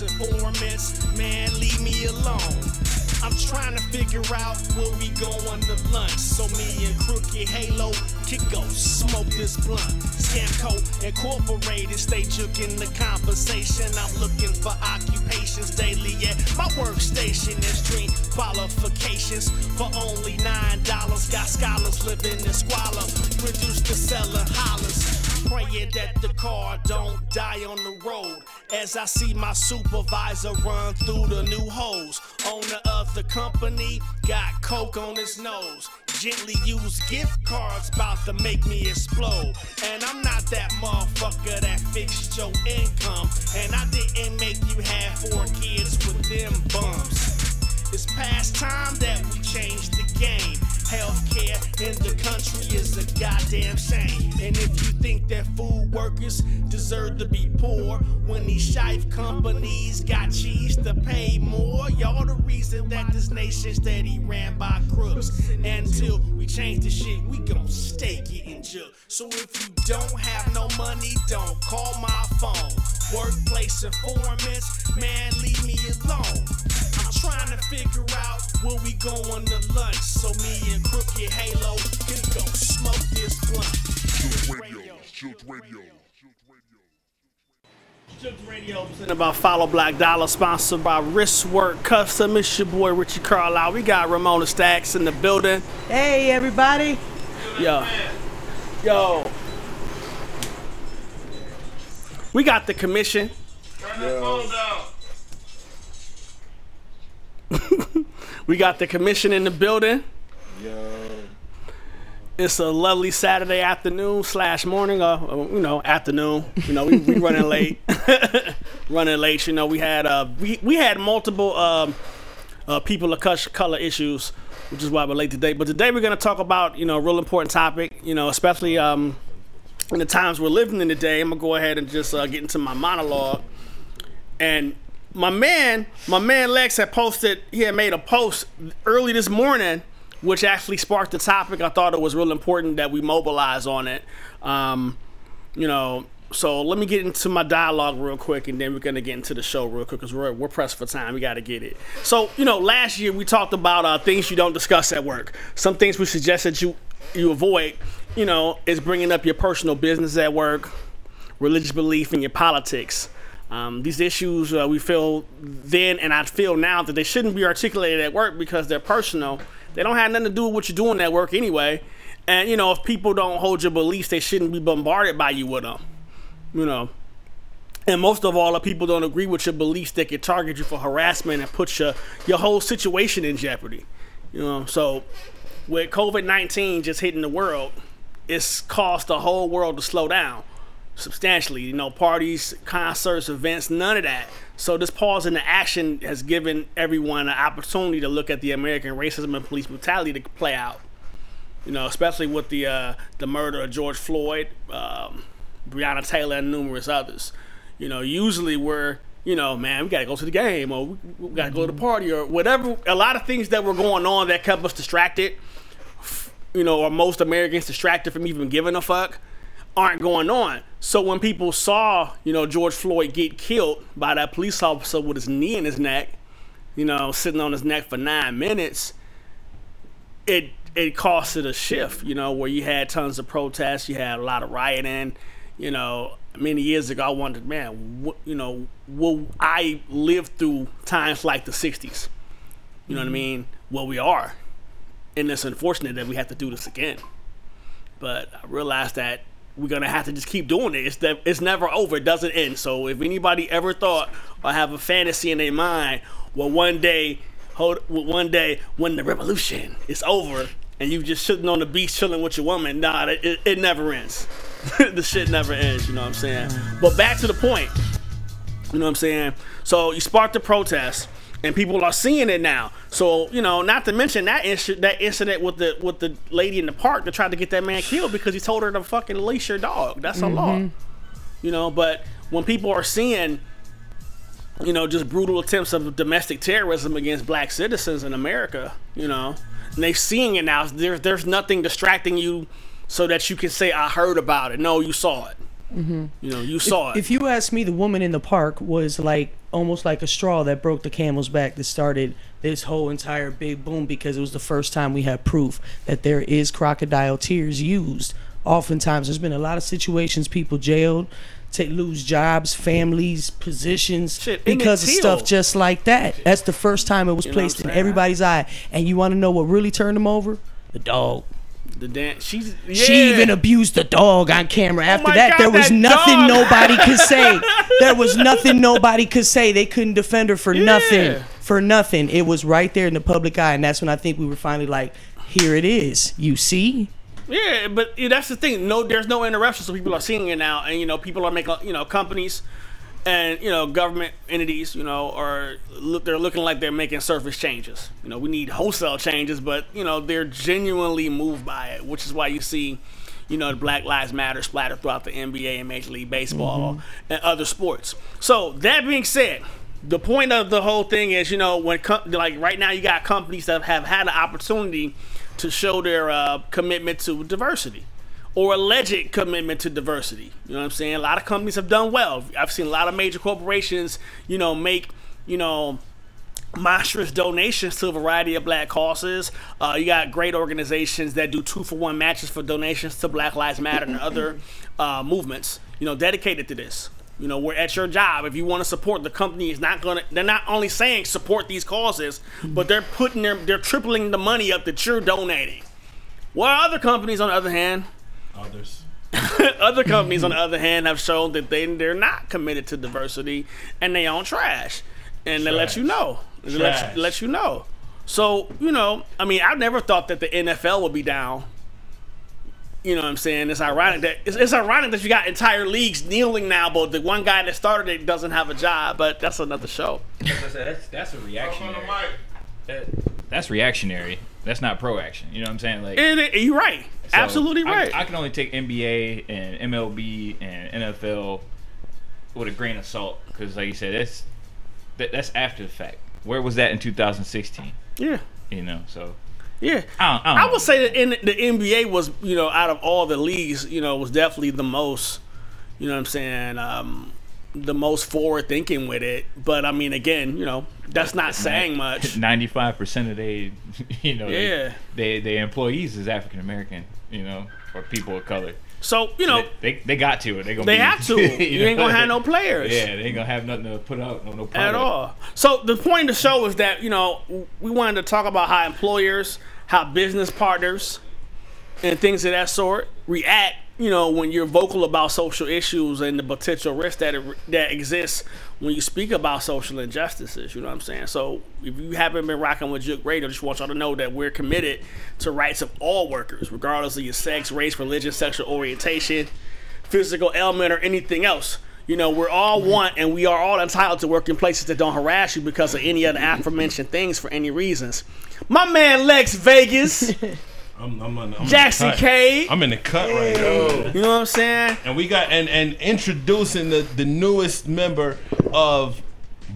Workplace informants, man, leave me alone. I'm trying to figure out where we going to lunch. So me and Crooked Halo go smoke this blunt. Scamco Incorporated, stay juking the conversation. I'm looking for occupations daily at my workstation. There's dream qualifications for only nine dollars. Got scholars living in squalor. Reduced the selling hollers. Praying that the car don't die on the road. As I see my supervisor run through the new holes. Owner of the company got coke on his nose. Gently used gift cards about to make me explode. And I'm not that motherfucker that fixed your income. And I didn't make you have four kids with them bums. It's past time that we change the game. Healthcare in the country is a goddamn shame. And if you think that food workers deserve to be poor, when these shife companies got cheese to pay more, y'all the reason that this nation steady ran by crooks. Until we change the shit, we gon' stay getting juke. So if you don't have no money, don't call my phone. Workplace informants, man, leave me alone. I'm trying to figure out where we going to lunch. So me and Crooked Halo can go smoke this blunt. Radio. Shield Radio. Juke Radio presented by Follow Black Dollar, sponsored by Wristwork Custom. It's your boy Richie Carlisle. We got Ramona Stacks in the building. Hey, everybody. Yo. Yo. We got the commission. we got the commission in the building. Yo. It's a lovely Saturday afternoon slash morning, uh, uh, you know, afternoon. You know, we, we running late, running late. You know, we had uh, we we had multiple um, uh, people of color issues, which is why we're late today. But today we're gonna talk about you know a real important topic. You know, especially um, in the times we're living in today. I'm gonna go ahead and just uh, get into my monologue. And my man, my man Lex had posted. He had made a post early this morning which actually sparked the topic. I thought it was real important that we mobilize on it. Um, you know, so let me get into my dialogue real quick, and then we're gonna get into the show real quick because we're we're pressed for time. We got to get it. So you know, last year we talked about uh, things you don't discuss at work. Some things we suggest that you you avoid. You know, is bringing up your personal business at work, religious belief, and your politics. Um, these issues uh, we feel then, and I feel now that they shouldn't be articulated at work because they're personal. They don't have nothing to do with what you're doing at work anyway. And you know, if people don't hold your beliefs, they shouldn't be bombarded by you with them. You know. And most of all, if people don't agree with your beliefs, they can target you for harassment and put your your whole situation in jeopardy. You know, so with COVID nineteen just hitting the world, it's caused the whole world to slow down substantially. You know, parties, concerts, events, none of that. So this pause in the action has given everyone an opportunity to look at the American racism and police brutality to play out. You know, especially with the uh, the murder of George Floyd, um, Breonna Taylor, and numerous others. You know, usually we're you know, man, we gotta go to the game, or we, we gotta go to the party, or whatever. A lot of things that were going on that kept us distracted. You know, or most Americans distracted from even giving a fuck aren't going on. So when people saw, you know, George Floyd get killed by that police officer with his knee in his neck, you know, sitting on his neck for nine minutes, it it caused it a shift, you know, where you had tons of protests, you had a lot of rioting, you know. Many years ago, I wondered, man, what, you know, will I live through times like the '60s? You know what I mm-hmm. mean? Well, we are, and it's unfortunate that we have to do this again. But I realized that we're gonna have to just keep doing it. It's that it's never over. It doesn't end. So if anybody ever thought or have a fantasy in their mind, well, one day, hold, one day when the revolution is over and you just sitting on the beach chilling with your woman, nah, it, it, it never ends. the shit never ends. You know what I'm saying? But back to the point. You know what I'm saying? So you sparked the protest and people are seeing it now. So you know, not to mention that inc- that incident with the with the lady in the park that tried to get that man killed because he told her to fucking leash your dog. That's a law. Mm-hmm. You know, but when people are seeing, you know, just brutal attempts of domestic terrorism against black citizens in America, you know, and they're seeing it now. There's there's nothing distracting you so that you can say I heard about it. No, you saw it. Mm-hmm. You know, you saw it. If you ask me, the woman in the park was like almost like a straw that broke the camel's back that started this whole entire big boom because it was the first time we had proof that there is crocodile tears used. Oftentimes, there's been a lot of situations people jailed, to lose jobs, families, positions Shit, because of stuff just like that. That's the first time it was You placed in everybody's eye. And you want to know what really turned them over? The dog. The dance. She's yeah. She even abused the dog on camera. Oh After my that, God, there was that nothing dog. nobody could say. There was nothing nobody could say. They couldn't defend her for nothing. For nothing. It was right there in the public eye, and that's when I think we were finally like, here it is. You see? Yeah, but that's the thing. No, there's no interruption, so people are seeing it now, and you know, people are making, you know, companies and you know, government entities, you know, are look, they're looking like they're making surface changes. You know, we need wholesale changes, but you know, they're genuinely moved by it, which is why you see, you know, the Black Lives Matter splatter throughout the NBA and Major League Baseball and other sports. So that being said. The point of the whole thing is, you know, when com- like right now, you got companies that have had an opportunity to show their uh, commitment to diversity or alleged commitment to diversity. You know what I'm saying? A lot of companies have done well. I've seen a lot of major corporations, you know, make, you know, monstrous donations to a variety of black causes. Uh, you got great organizations that do two for one matches for donations to Black Lives Matter and other uh, movements, you know, dedicated to this. You know, we're at your job. If you want to support, the company is not to. They're not only saying support these causes, but they're putting their, they're tripling the money up that you're donating. While other companies, on the other hand, Others. other companies, on the other hand, have shown that they they're not committed to diversity and they own trash, and they let you know. They let you, let you know. So you know, I mean, I never thought that the NFL would be down. You know what I'm saying? It's ironic that it's, it's ironic that you got entire leagues kneeling now, but the one guy that started it doesn't have a job. But that's another show. That's, I said, that's, that's a On the reactionary. That, that's reactionary. That's not pro-action. You know what I'm saying? Like, And it- you're right, so absolutely right. I, can only take NBA and MLB and NFL with a grain of salt because, like you said, that's that, that's after the fact. Where was that in 2016? yeah, You know, so yeah. I, don't, I, don't I would say that in the NBA was, you know, out of all the leagues, you know, was definitely the most, you know what I'm saying, um, the most forward thinking with it. But I mean, again, you know, that's not saying much. Ninety-five percent of they, you know, Yeah. they, they employees is African American, you know, or people of color. So, you know, they, they, they got to it. They gonna they be, have to. You ain't gonna have no players. Yeah, they ain't gonna have nothing to put out. No, no at all. So the point of the show is that you know we wanted to talk about how employers, how business partners, and things of that sort react. You know when you're vocal about social issues and the potential risks that it, that exists when you speak about social injustices. You know what I'm saying? So if you haven't been rocking with Juke Radio, just want y'all to know that we're committed to rights of all workers, regardless of your sex, race, religion, sexual orientation, physical ailment, or anything else. You know, we're all one and we are all entitled to work in places that don't harass you because of any of the aforementioned things for any reasons. My man Lex Vegas, I'm, I'm, on, I'm Jackson in the cut. K. I'm in the cut right now. You know what I'm saying? And we got and and introducing the the newest member of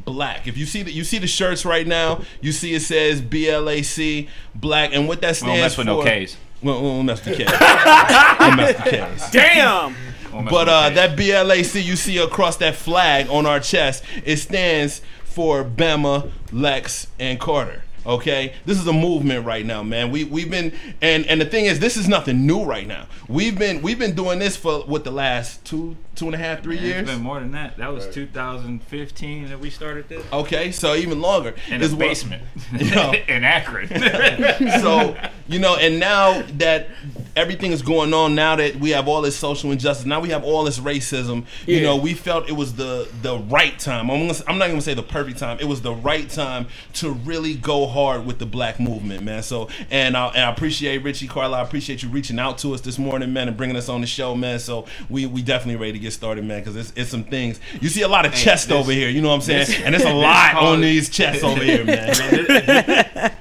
Black. If you see the you see the shirts right now, you see it says BLAC Black, and what that We stands don't mess for. with no K's. We don't, we don't mess with the K's. we don't mess with the K's. Damn. We don't mess But uh, that BLAC you see across that flag on our chest, it stands for Bama, Lex, and Carter. Okay, this is a movement right now, man. We we've been and and the thing is, this is nothing new right now. We've been we've been doing this for what the last two two and a half three Man, years. It's been more than that. That was 2015 that we started this. Okay, so even longer. In Is the what- basement. You know. in Akron. so you know and now that everything is going on now that we have all this social injustice now we have all this racism you know we felt it was the the right time. I'm, gonna, I'm not gonna say the perfect time. It was the right time to really go hard with the black movement man. So and I, and I appreciate Richie Carla. I appreciate you reaching out to us this morning man and bringing us on the show man. So we we definitely ready to get started man because it's, it's some things. You see a lot of chest this- over here you know what I'm saying? this- and it's a lot call- on these chests over here man.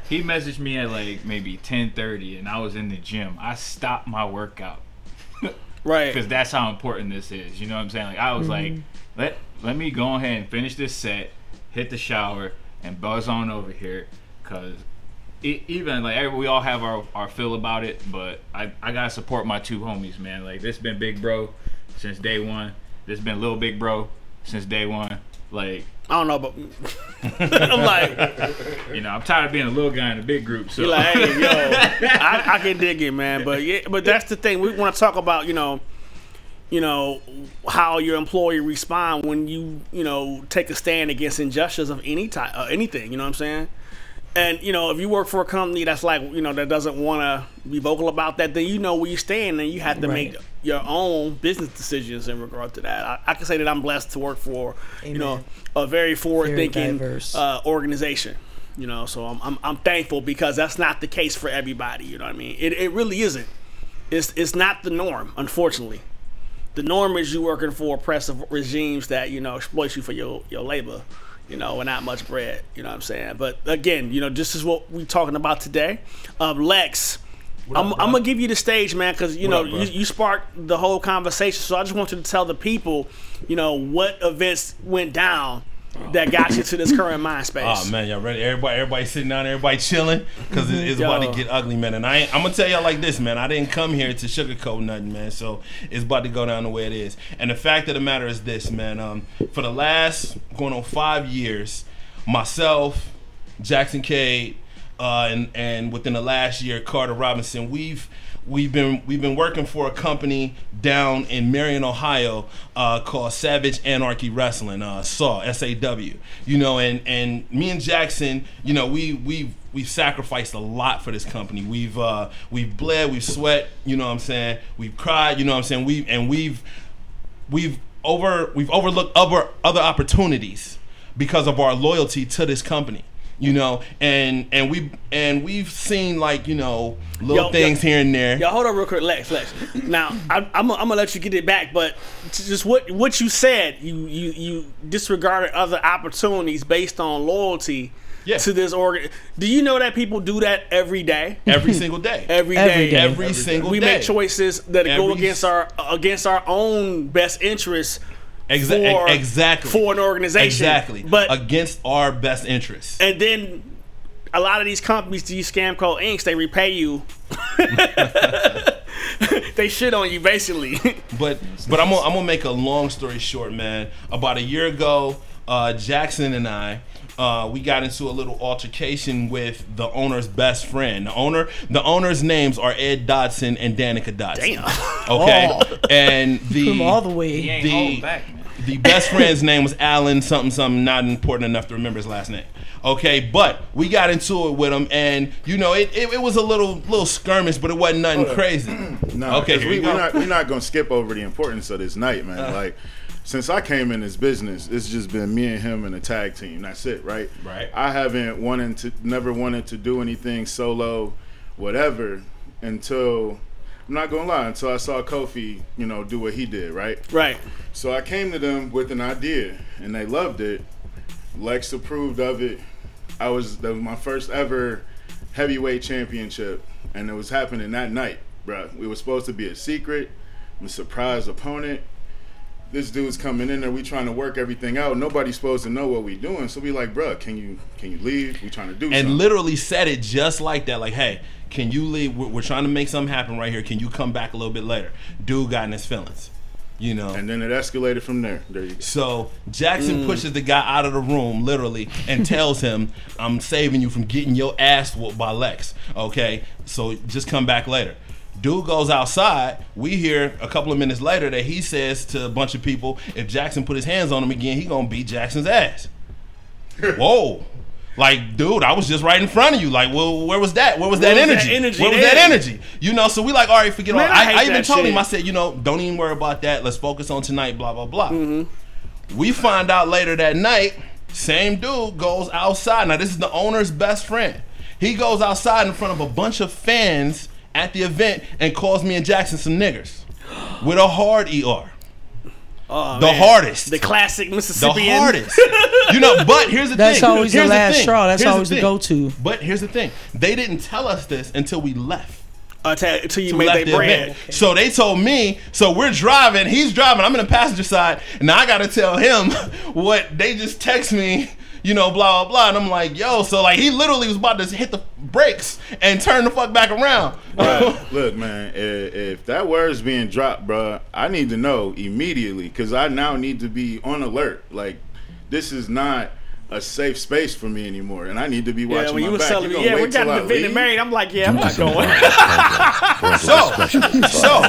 He messaged me at like maybe 10:30, and I was in the gym. I stopped my workout right. because that's how important this is. You know what I'm saying? Like I was like, mm-hmm. let let me go ahead and finish this set, hit the shower, and buzz on over here, cause e- even like we all have our, our feel about it, but I, I gotta support my two homies, man. Like this been big bro since day one. This been little big bro since day one. Like I don't know, but I'm like, you know, I'm tired of being a little guy in a big group. So like, hey, yo, I, I can dig it, man. But yeah, but that's the thing. We want to talk about, you know, you know, how your employee respond when you, you know, take a stand against injustice of any type, uh, anything. You know what I'm saying? And you know, if you work for a company that's like, you know, that doesn't want to be vocal about that, then you know where you stand, and you have to Right. make your own business decisions in regard to that. I, I can say that I'm blessed to work for, you know, a very forward-thinking uh, organization. You know, so I'm, I'm I'm thankful because that's not the case for everybody. You know what I mean? It it really isn't. It's it's not the norm, unfortunately. The norm is you working for oppressive regimes that you know exploit you for your your labor, you know, and not much bread. You know what I'm saying? But again, you know, this is what we're talking about today. Um, Lex, I'm, I'm gonna give you the stage, man, because you know up, you, you sparked the whole conversation. So I just want you to tell the people, you know, what events went down that got you to this current mind space. Oh man, y'all ready? Everybody, everybody sitting down, everybody chilling, cause it, it's about to get ugly, man. And I, ain't, I'm gonna tell y'all like this, man. I didn't come here to sugarcoat nothing, man. So it's about to go down the way it is. And the fact of the matter is this, man. Um, for the last going on five years, myself, Jackson Cade, uh, and and within the last year, Carter Robinson, we've we've been we've been working for a company down in Marion, Ohio, uh, called Savage Anarchy Wrestling, uh, SAW, S A W. You know, and and me and Jackson, you know, we we we've sacrificed a lot for this company. We've uh, we've bled, we've sweat. You know what I'm saying? We've cried. You know what I'm saying? We and we've we've over we've overlooked other other opportunities because of our loyalty to this company you know and and we and we've seen like you know little Yo, things yo- here and there Yo, hold on real quick, Lex. Lex. Now, I, I'm, I'm gonna let you get it back, but just what what you said, you you you disregarded other opportunities based on loyalty Yeah. to this organ. Do you know that people do that every day? every single day Every Every day. day. every single day. we make choices that go Every against our against our own best interests Exa- for- exactly for an organization. exactly But against our best interests and then a lot of these companies, these scam called inks, they repay you. they shit on you basically. But but I'm gonna, I'm gonna make a long story short, man. About a year ago, uh, Jackson and I. Uh, we got into a little altercation with the owner's best friend. The owner, the owner's names are Ed Dodson and Danica Dodson. Damn. Okay, Oh. and the From all the he way. ain't the- holding back, man. The best friend's name was Alan something something not important enough to remember his last name. Okay, but we got into it with him, and you know it, it, it was a little little skirmish, but it wasn't nothing crazy. No, Okay, we, we're go. not we're not gonna skip over the importance of this night, man. Uh. like, since I came in this business, it's just been me and him and a tag team. That's it, right? Right. I haven't wanted to, never wanted to do anything solo, whatever, until I'm not gonna lie, until I saw Kofi, you know, do what he did, right? right. So I came to them with an idea, and they loved it. Lex approved of it. I was that was my first ever heavyweight championship, and it was happening that night, bruh. We were supposed to be a secret, a surprise opponent. This dude's coming in there. We trying to work everything out. Nobody's supposed to know what we doing. So we like, bruh, can you can you leave? We trying to do and something. literally said it just like that. Like, hey, can you leave? We're, we're trying to make something happen right here. Can you come back a little bit later? Dude got in his feelings, you know. and then it escalated from there. There you go. so Jackson mm. pushes the guy out of the room, literally, and tells him, "I'm saving you from getting your ass whooped by Lex." Okay, so just come back later. Dude goes outside. We hear a couple of minutes later that he says to a bunch of people, "If Jackson put his hands on him again, he gonna beat Jackson's ass." Whoa. Like, dude, I was just right in front of you. Like, well, where was that? Where was that Where was that energy? energy Where was there? that energy? You know, so we like, all right, forget Man, all. I I, I even told him. I said, you know, don't even worry about that. Let's focus on tonight. Blah blah blah. Mm-hmm. We find out later that night, same dude goes outside. Now this is the owner's best friend. He goes outside in front of a bunch of fans at the event and calls me and Jackson some niggers with a hard er. Oh, The man. hardest. The classic The hardest. You know, but here's the That's thing. That's always the last thing. straw. That's Here's always the thing. go-to. But here's the thing. They didn't tell us this until we left. Until, until you made left their the bread. event. So they told me. So we're driving. He's driving. I'm in the passenger side, and I got to tell him what they just text me. You know, blah blah blah. And I'm like, yo. So like, he literally was about to hit the brakes and turn the fuck back around. Bruh, look, man, if, if that word's being dropped, bruh, I need to know immediately because I now need to be on alert. Like, this is not a safe space for me anymore, and I need to be watching Yeah, when my you was back. telling You me, yeah, we wait got till I the Vinny leave? married. I'm like, yeah, I'm not going. So, so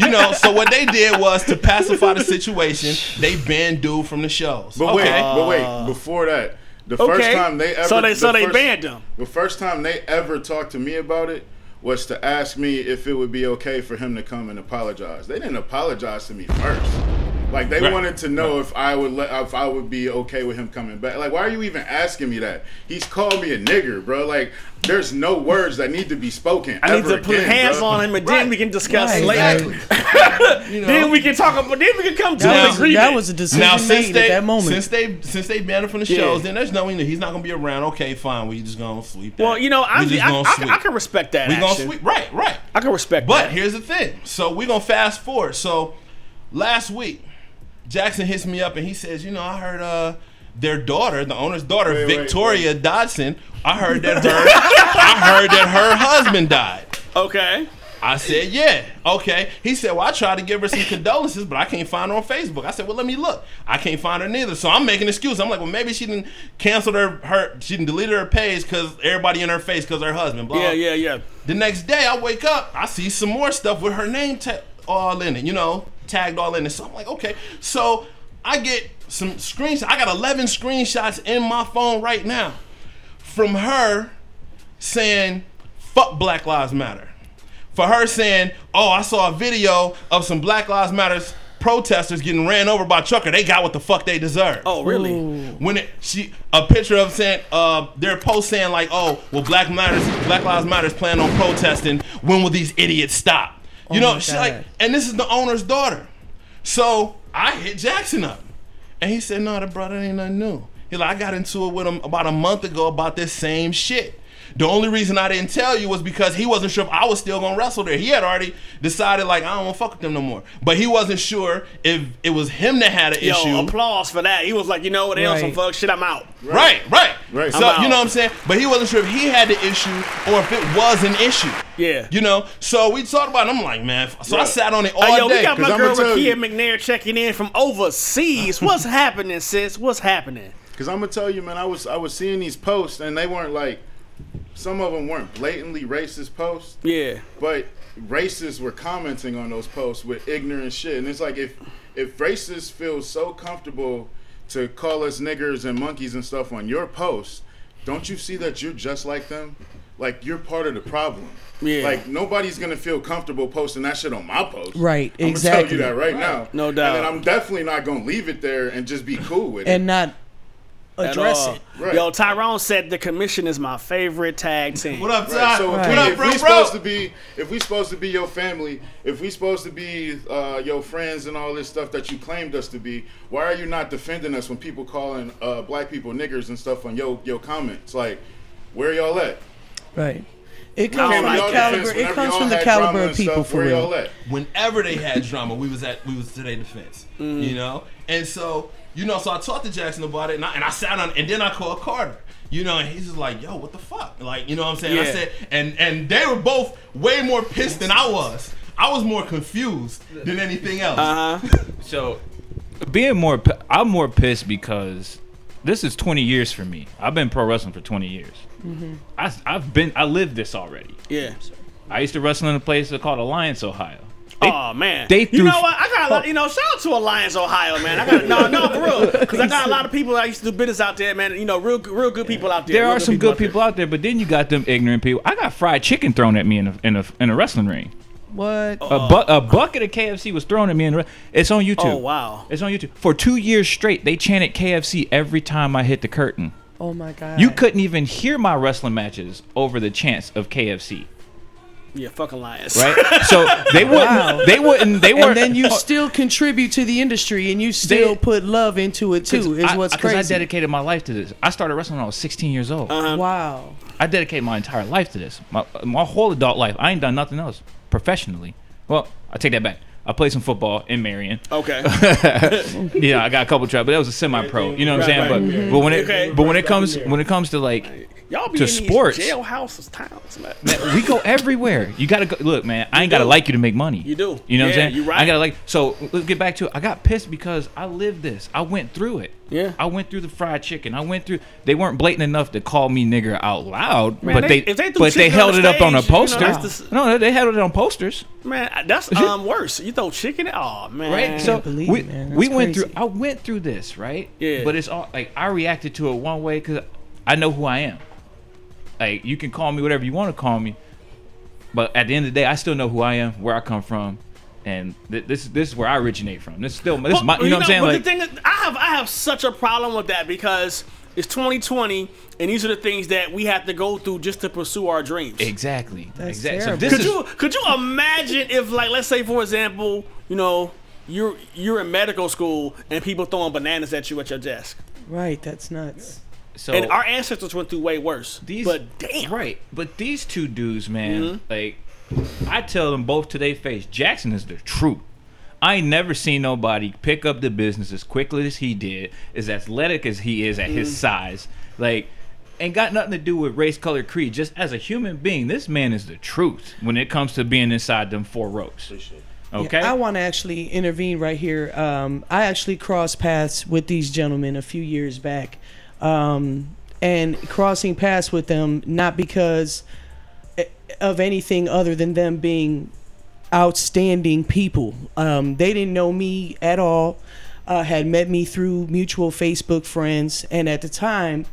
you know, so what they did was to pacify the situation, they banned dude from the shows. But wait, but wait, before that, the first time they ever so they the so they first- banned him. The first time they ever talked to me about it was to ask me if it would be okay for him to come and apologize. They didn't apologize to me first. Like they Right. wanted to know if I would let if I would be okay with him coming back. Like why are you even asking me that? He's called me a nigger, bro. Like there's no words that need to be spoken. I need to put again, hands bro. on him, and then we can discuss Right, later. right. You know? Then we can talk about. Then we can come to That an agreement. that was a decision now since made they at that moment. since they since they banned him from the Yeah. shows, then there's knowing that he's not gonna be around. Okay, fine, we just gonna sweep. That. well, you know, I'm, just I, gonna I, sweep. I can respect that. we gonna action. sweep. Right, right. I can respect But that. here's the thing. So we're gonna fast forward. So last week, Jackson hits me up and he says, you know, I heard uh their daughter, the owner's daughter, Wait, wait, Victoria Dodson, I heard that her I heard that her husband died. Okay. I said, yeah, okay. He said, well, I tried to give her some condolences, but I can't find her on Facebook. I said, well, let me look. I can't find her neither. So I'm making excuses. I'm like, well, maybe she didn't cancel her, her she didn't delete her page because everybody in her face because her husband. Blah. Yeah, yeah, yeah. The next day, I wake up, I see some more stuff with her name ta- all in it, you know, tagged all in it. So I'm like, okay. So I get some screenshots. I got 11 screenshots in my phone right now from her saying, fuck Black Lives Matter. For her saying, oh, I saw a video of some Black Lives Matters protesters getting ran over by a trucker. They got what the fuck they deserve Oh, really? when it she a picture of saying uh their post saying like oh well Black Matters Black Lives Matters plan on protesting when will these idiots stop you Oh know she like and this is the owner's daughter. So I hit Jackson up. And he said no the brother ain't nothing new. He like I got into it with him about a month ago about this same shit the only reason I didn't tell you was because he wasn't sure if I was still gonna wrestle there. He had already decided like I don't wanna fuck with them no more. But he wasn't sure if it was him that had an Yo, issue. applause for that. He was like, you know what? They on some fuck shit. I'm out. Right, right, Right. So you know what I'm saying, but he wasn't sure if he had the issue or if it was an issue. Yeah. You know, so we talked about. it. I'm like, man. So I sat on it all Hey, yo, day. we got my girl tell you. Rakia McNair checking in from overseas. What's happening, sis? What's happening? Cause I'm gonna tell you, man, I was I was seeing these posts and they weren't like some of them weren't blatantly racist posts, Yeah. but racists were commenting on those posts with ignorant shit. And it's like if if racists feel so comfortable to call us niggers and monkeys and stuff on your post, don't you see that you're just like them? Like you're part of the problem. Yeah. Like nobody's gonna feel comfortable posting that shit on my post. Right, I'm exactly. gonna tell you that right, now. No doubt. And then I'm definitely not gonna leave it there and just be cool with it. and not At address it. Right. Yo, Tyrone said the commission is my favorite tag team. what up, Ty? Right, so if, Right. we, What up, if bro, we supposed to be, if we supposed to be your family, if we supposed to be uh, your friends and all this stuff that you claimed us to be, why are you not defending us when people calling uh, black people niggers and stuff on your your comments? Like, where y'all at? Right. It comes from the caliber. It comes from the caliber of people stuff, for real. y'all? Whenever they had drama, we was at we was to their defense. You know, and so you know, so I talked to Jackson about it, and I, and I sat on, and then I called Carter. You know, and he's just like, "Yo, what the fuck?" Like, you know what I'm saying? I said, and and they were both way more pissed than I was. I was more confused than anything else. Uh huh. So, being more, I'm more pissed because this is 20 years for me. I've been pro wrestling for 20 years. I, I've been, I lived this already. Yeah. I used to wrestle in a place called Alliance, Ohio. They- oh man. they you know what? I got a lot. Oh. You know, shout out to Alliance, Ohio, man. I got no, no, for real. Because I got a lot of people I used to do business out there, man. You know, real, real good people out there. there real are some good out there. people out there, but then you got them ignorant people. I got fried chicken thrown at me in a in a, in a wrestling ring. What? Oh. A, bu- a bucket of KFC was thrown at me in. The, it's on YouTube. Oh wow. It's on YouTube. For two years straight, they chanted KFC every time I hit the curtain. Oh my god. You couldn't even hear my wrestling matches over the chants of KFC, Yeah, fuck Alliance. right? so they wouldn't. Wow. They wouldn't. They weren't. And then you still contribute to the industry, and you still put love into it too. Is I- what's I, 'cause crazy. I dedicated my life to this. I started wrestling when I was 16 years old. Uh-huh. wow. I dedicated my entire life to this. My, my whole adult life. I ain't done nothing else professionally. Well, I take that back. I played some football in Marion. Okay. yeah, I got a couple tries, but that was a semi-pro. You know what I'm Right, saying? right. But but when it Okay. but when it comes when it comes to like Y'all be to in sports. these jailhouses towns, man. Man, we go everywhere. You got to go everywhere. You got to go. Look, man, I ain't got to like you to make money. You do. You know what I'm saying? you right. I got to like. So let's get back to it. I got pissed because I lived this. I went through it. Yeah. I went through the fried chicken. I went through. They weren't blatant enough to call me nigger out loud, Man, but they- they, they but they held the it up on a stage, you know, poster. the- no, they held it on posters. Man, that's um worse. You throw chicken? Oh man. right? So believe we, it, man. we That's went crazy. through. I went through this, right? Yeah. But it's all like I reacted to it one way because I know who I am. Like you can call me whatever you want to call me, but at the end of the day, I still know who I am, where I come from, and th- this this is where I originate from. This is still this is my, you know what I'm saying? But Like the thing is, I have I have such a problem with that because it's 2020, and these are the things that we have to go through just to pursue our dreams. exactly, That's exactly. So terrible. this Could is you could you imagine if like let's say for example, you know, you're you're in medical school and people throwing bananas at you at your desk, Right, that's nuts. So and our ancestors went through way worse. These, but damn, right? But these two dudes, man, Mm-hmm. like I tell them both to their face, Jackson is the truth. I ain't never seen nobody pick up the business as quickly as he did, as athletic as he is at Mm-hmm. his size, like. Ain't got nothing to do with race, color, creed. Just as a human being, this man is the truth when it comes to being inside them four ropes. Okay, I want to actually intervene right here. Um, I actually crossed paths with these gentlemen a few years back, um, and crossing paths with them not because of anything other than them being outstanding people. Um, they didn't know me at all. Uh, had met me through mutual Facebook friends, and at the time,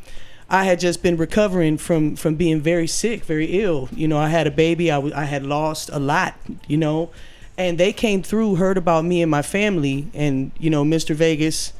I had just been recovering from from being very sick, very ill. You know, I had a baby. I I had lost a lot. You know, and they came through, heard about me and my family, and you know, Mr. Vegas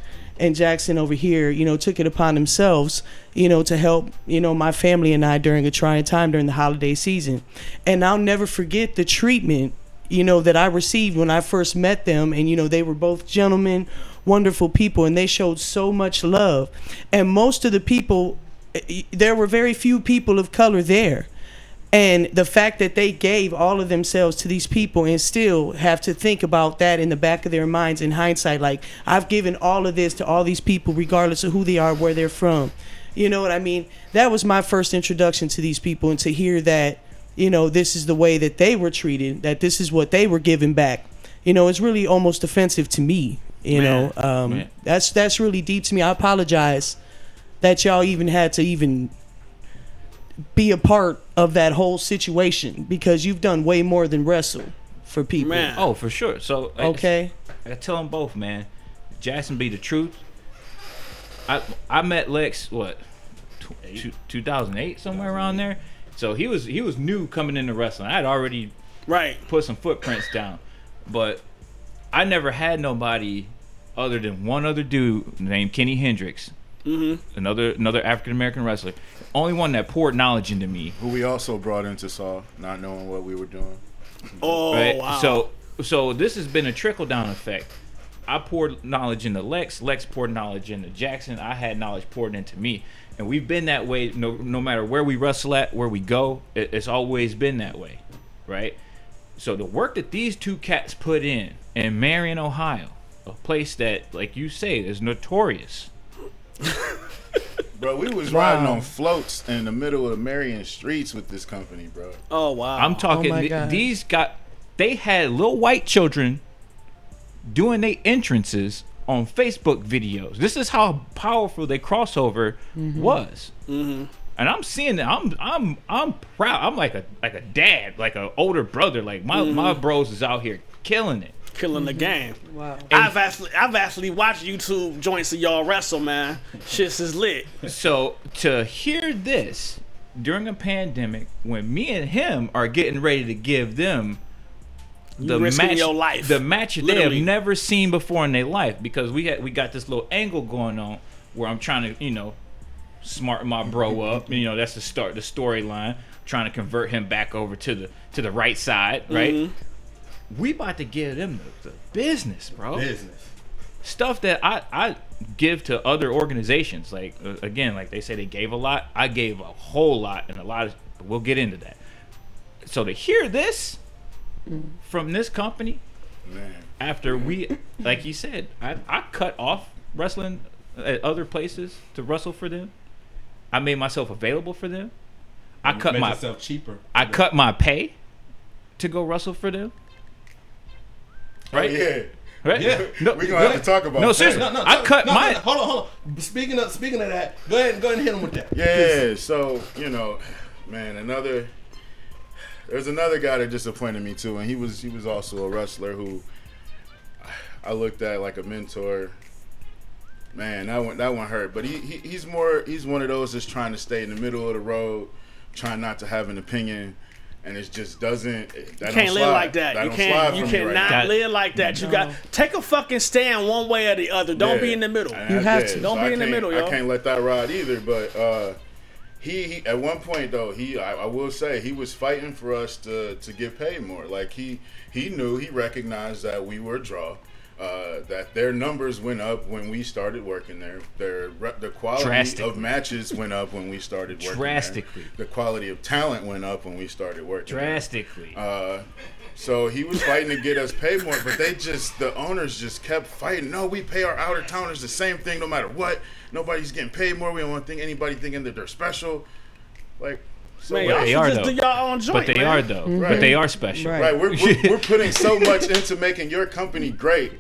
and Jackson over here, you know, took it upon themselves, you know, to help, you know, my family and I during a trying time during the holiday season. And I'll never forget the treatment, you know, that I received when I first met them. And, you know, they were both gentlemen, wonderful people, and they showed so much love. And most of the people, eh, there were very few people of color there. And the fact that they gave all of themselves to these people and still have to think about that in the back of their minds in hindsight, like, I've given all of this to all these people, regardless of who they are, where they're from. You know what I mean? That was my first introduction to these people, and to hear that, you know, this is the way that they were treated, that this is what they were given back. You know, it's really almost offensive to me. You Man. know, um, that's that's really deep to me. I apologize that y'all even had to even be a part of that whole situation because you've done way more than wrestle for people. Man. oh for sure. So like, Okay. I tell them both, man. Jackson be the truth. I I met Lex what, 2008 somewhere around there. So he was he was new coming into wrestling. I had already right? put some footprints down, but I never had nobody other than one other dude named Kenny Hendricks, mm-hmm. another another African American wrestler. Only one that poured knowledge into me. Who we also brought into Saw, not knowing what we were doing. Oh right? wow. So so this has been a trickle down effect. I poured knowledge into Lex. Lex poured knowledge into Jackson. I had knowledge poured into me, and we've been that way. No, no matter where we wrestle at, where we go, it, it's always been that way, right? So the work that these two cats put in in Marion, Ohio, a place that, like you say, is notorious. Bro, we was Wow. riding on floats in the middle of Marion streets with this company, bro. oh wow. I'm talking. my th- God. these got. They had little white children doing their entrances on Facebook videos. This is how powerful their crossover was. Mm-hmm. And I'm seeing that. I'm I'm I'm proud. I'm like a like a dad, like an older brother. Like my my bros is out here killing it. Killing the game. Wow. I've actually I've actually watched YouTube joints of y'all wrestle, man. Shit's is lit. So to hear this during a pandemic, when me and him are getting ready to give them the risking match, your life, the match they have never seen before in their life, because we had we got this little angle going on where I'm trying to you know smart my bro up. You know that's the start the storyline, trying to convert him back over to the to the right side, right? Mm-hmm. We about to give them the, the business, bro Business. stuff that I, I give to other organizations. Like uh, again, like they say they gave a lot. I gave a whole lot, and a lot of. We'll get into that. So to hear this from this company Man. after we, like you said, I, I cut off wrestling at other places to wrestle for them. I made myself available for them. I cut Made my cheaper. I cut my pay to go wrestle for them. Right? Oh, yeah. Right? Yeah. No, We're gonna have to talk about No, that. seriously. No, no, I no, cut no, my no, hold on, hold on. Speaking of speaking of that, go ahead, and go ahead and hit him with that. Yeah, so you know, man, another there's another guy that disappointed me too, and he was he was also a wrestler who I looked at like a mentor. Man, that one that one hurt, but he, he he's more he's one of those that's trying to stay in the middle of the road, trying not to have an opinion, and it just doesn't. That You can't live slide. like that. you can't. You cannot right. That- live like that. You got take a fucking stand one way or the other. Don't be in the middle. And You I have did, to. Don't be I in the middle, yo. I can't let that ride either. But uh, he, he at one point though, he I, I will say he was fighting for us to to get paid more. Like he he knew he recognized that we were a draw. Uh, that their numbers went up when we started working there. Their the quality of matches went up when we started working Drastically. there. The quality of talent went up when we started working. there. drastically. Uh, so he was fighting to get us paid more, but they just the owners just kept fighting. No, we pay our outer towners the same thing no matter what. Nobody's getting paid more. We don't want think anybody thinking that they're special. Like, so Man, like- y'all they are, just though. do y'all own joint. but they man. are though. Right. But they are special. Right. right, we're, we're, we're putting so much into making your company great.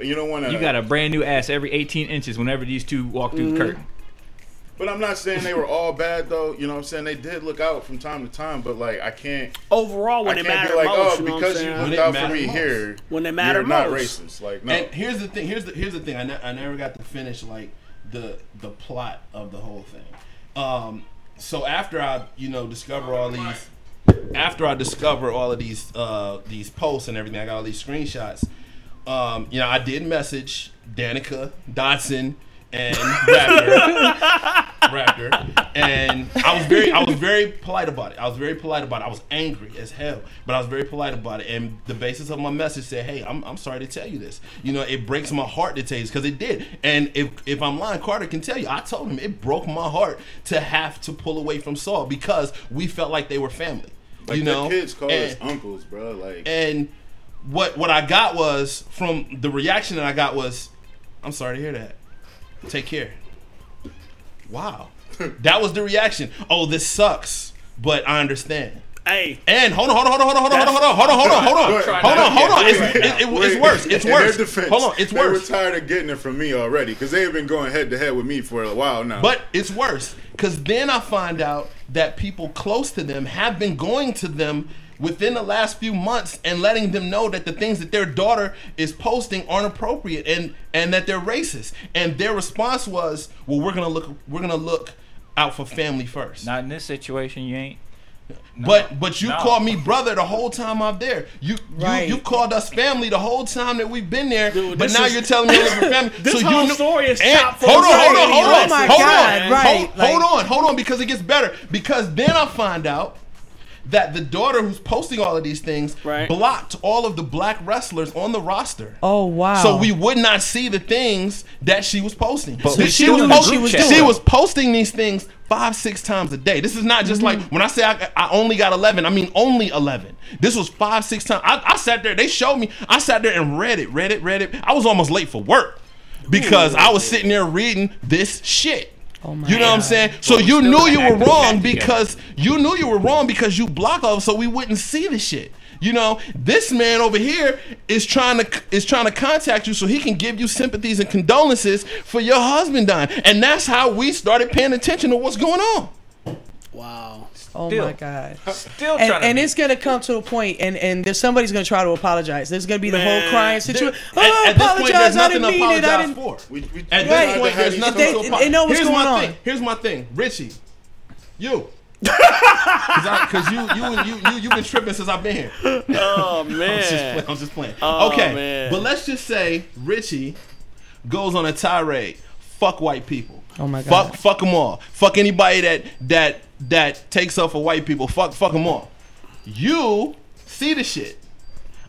You don't want to. You got a brand new ass every 18 inches whenever these two walk through Mm-hmm. the curtain. But I'm not saying they were all bad though. You know what I'm saying? They did look out from time to time, but like I can't. Overall, when I it can't mattered be like, most, oh, you know because you looked out for me most. here, When it mattered you're not racist. Like no. And here's the thing. Here's the here's the thing. I, ne- I never got to finish like the the plot of the whole thing. Um, so after I you know discover all these, after I discover all of these uh these posts and everything, I got all these screenshots. Um, you know, I did message Danica Dodson and Raptor, Raptor, and I was very, I was very polite about it. I was very polite about it. I was angry as hell, but I was very polite about it. And the basis of my message said, "Hey, I'm, I'm sorry to tell you this. You know, it breaks my heart to tell you this because it did. And if if I'm lying, Carter can tell you. I told him it broke my heart to have to pull away from SAW because we felt like they were family. Like you know, kids call and, us uncles, bro. Like and what what I got was from the reaction that I got was, I'm sorry to hear that. Take care. Wow, that was the reaction. Oh, this sucks, but I understand. Hey, And hold on, hold on, hold on, hold on, hold on, hold on, hold on, hold on, Wait, hold on, hold on. It's, it, it, it's worse. It's In their worse. defense, Hold on, it's they worse. were tired of getting it from me already because they have been going head to head with me for a while now. But it's worse because then I find out that people close to them have been going to them within the last few months and letting them know that the things that their daughter is posting aren't appropriate and and that they're racist. And their response was, "Well, we're gonna look. We're gonna look out for family first. Not in this situation, you ain't. But but you No. called me brother the whole time I'm there. You Right. you you called us family the whole time that we've been there. Dude, but now is- you're telling me we're family. This so whole you knew- story is and- chock full hold of on, hold on, hold Oh on, my hold God, on, right, hold, like- hold on, hold on, because it gets better. Because then I find out that the daughter who's posting all of these things Right. blocked all of the black wrestlers on the roster. Oh wow. So we would not see the things that she was posting. But That we she still was in the posting. group She, was posting these things five, six times a day. This is not just like Mm-hmm. when I say I, I only got eleven. I mean only eleven. This was five, six times. I, I sat there. They showed me. I sat there and read it, read it, read it. I was almost late for work because I was sitting there reading this shit. Oh my you know what I'm God. saying? So we you knew you were wrong cat together. because you knew you were wrong because you blocked us so we wouldn't see the shit. You know, this man over here is trying to is trying to contact you so he can give you sympathies and condolences for your husband dying, and that's how we started paying attention to what's going on. wow. Oh Still. my god. Still And, to. and be- it's gonna come to a point, and and there's somebody's gonna try to apologize. There's gonna be the Man, whole crying situation. There- Oh, at, at this point, apologize! I didn't mean it. I apologize didn't. for. we, we, At we this tried to point, there's nothing They- to talks. apologize. they know what's Here's going my on. thing. Here's my thing, Richie. You. Because you, you, you, you, you've been tripping since I've been here. Oh I'm just man. playing. I'm just playing. Oh, okay, man. but let's just say Richie goes on a tirade. Fuck white people. Oh my God. Fuck, fuck them all. Fuck anybody that that that takes up for white people. Fuck, fuck them all. You see the shit.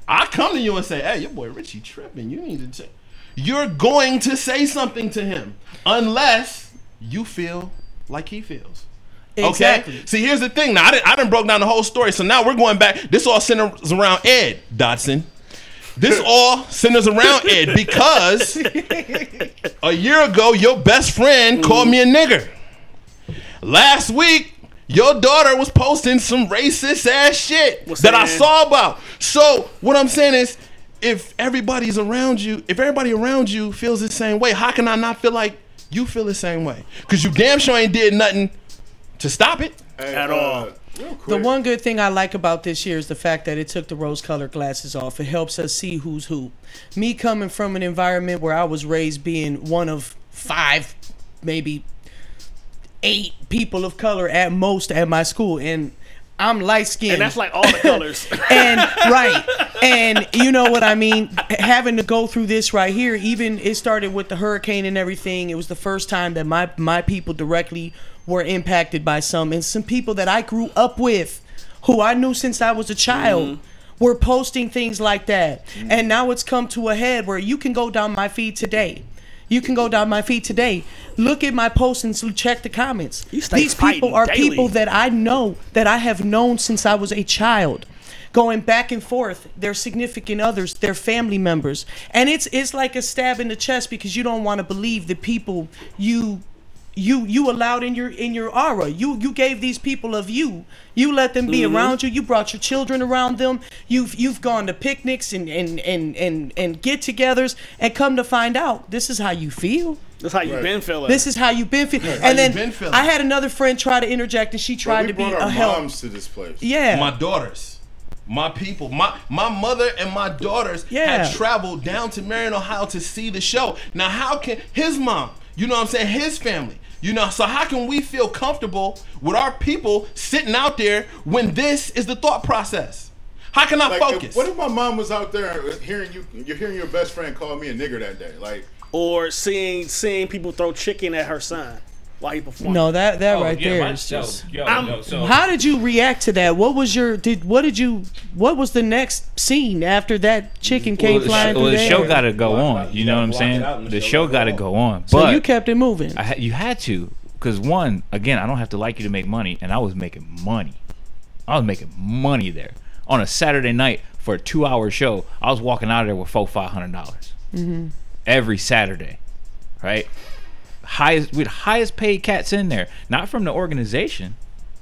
I come to you and say, "Hey, your boy Richie tripping. You need to." You're going to say something to him unless you feel like he feels. Exactly. Okay. See, here's the thing. Now, I didn't, I didn't broke down the whole story, so now we're going back. This all centers around Ed Dodson. This all centers around Ed because a year ago your best friend called me a nigger. last week your daughter was posting some racist ass shit What's that I that? saw about. So what I'm saying is, if everybody's around you, if everybody around you feels the same way, how can I not feel like you feel the same way? Because you damn sure ain't did nothing to stop it. Hey, At uh, all. real The quick, one good thing I like about this year is the fact that it took the rose colored glasses off. It helps us see who's who. Me coming from an environment where I was raised being one of five, maybe eight people of color at most at my school, and I'm light skinned. And that's like all the colors. and right. And you know what i mean? Having to go through this right here even it started with the hurricane and everything. It was the first time that my my people directly were impacted by some and some people that i grew up with who i knew since i was a child mm-hmm. were posting things like that. And now it's come to a head where you can go down my feed today you can go down my feed today. Look at my posts and check the comments. These people are daily. people that I know that I have known since I was a child going back and forth their significant others their family members and it's it's like a stab in the chest because you don't want to believe the people you you you allowed in your in your aura you you gave these people of you you let them be Mm-hmm. around you you brought your children around them you've you've gone to picnics and and and and, and get-togethers and come to find out this is how you feel That's how you Right. been feeling. this is how you've been feeling how and then been feeling. i had another friend try to interject and she tried we to be brought a our help moms to this place. yeah my daughters, my people, my my mother and my daughters Yeah. had traveled down to Marion, Ohio to see the show. Now, how can his mom, you know what I'm saying, his family, you know, so how can we feel comfortable with our people sitting out there when this is the thought process? How can I Like, focus? if- what if my mom was out there hearing you? You're hearing your best friend call me a nigger that day. Like, or seeing seeing people throw chicken at her son while he performed. no that that Oh, right yeah, there my- is just yo, I'm- yo, so How did you react to that? What was your did what did you what was the next scene after that chicken came well, the, flying well, the the show got to go on. You You know what I'm saying? it out and The the show show got gotta go go on. so But you kept it moving. I, you had to, because one, again, I don't have to like you to make money, and I was making money. I was making money there on a Saturday night for a two-hour show. I was walking out of there with four, five hundred dollars mm-hmm. every Saturday, right? Highest, with highest paid cats in there, not from the organization.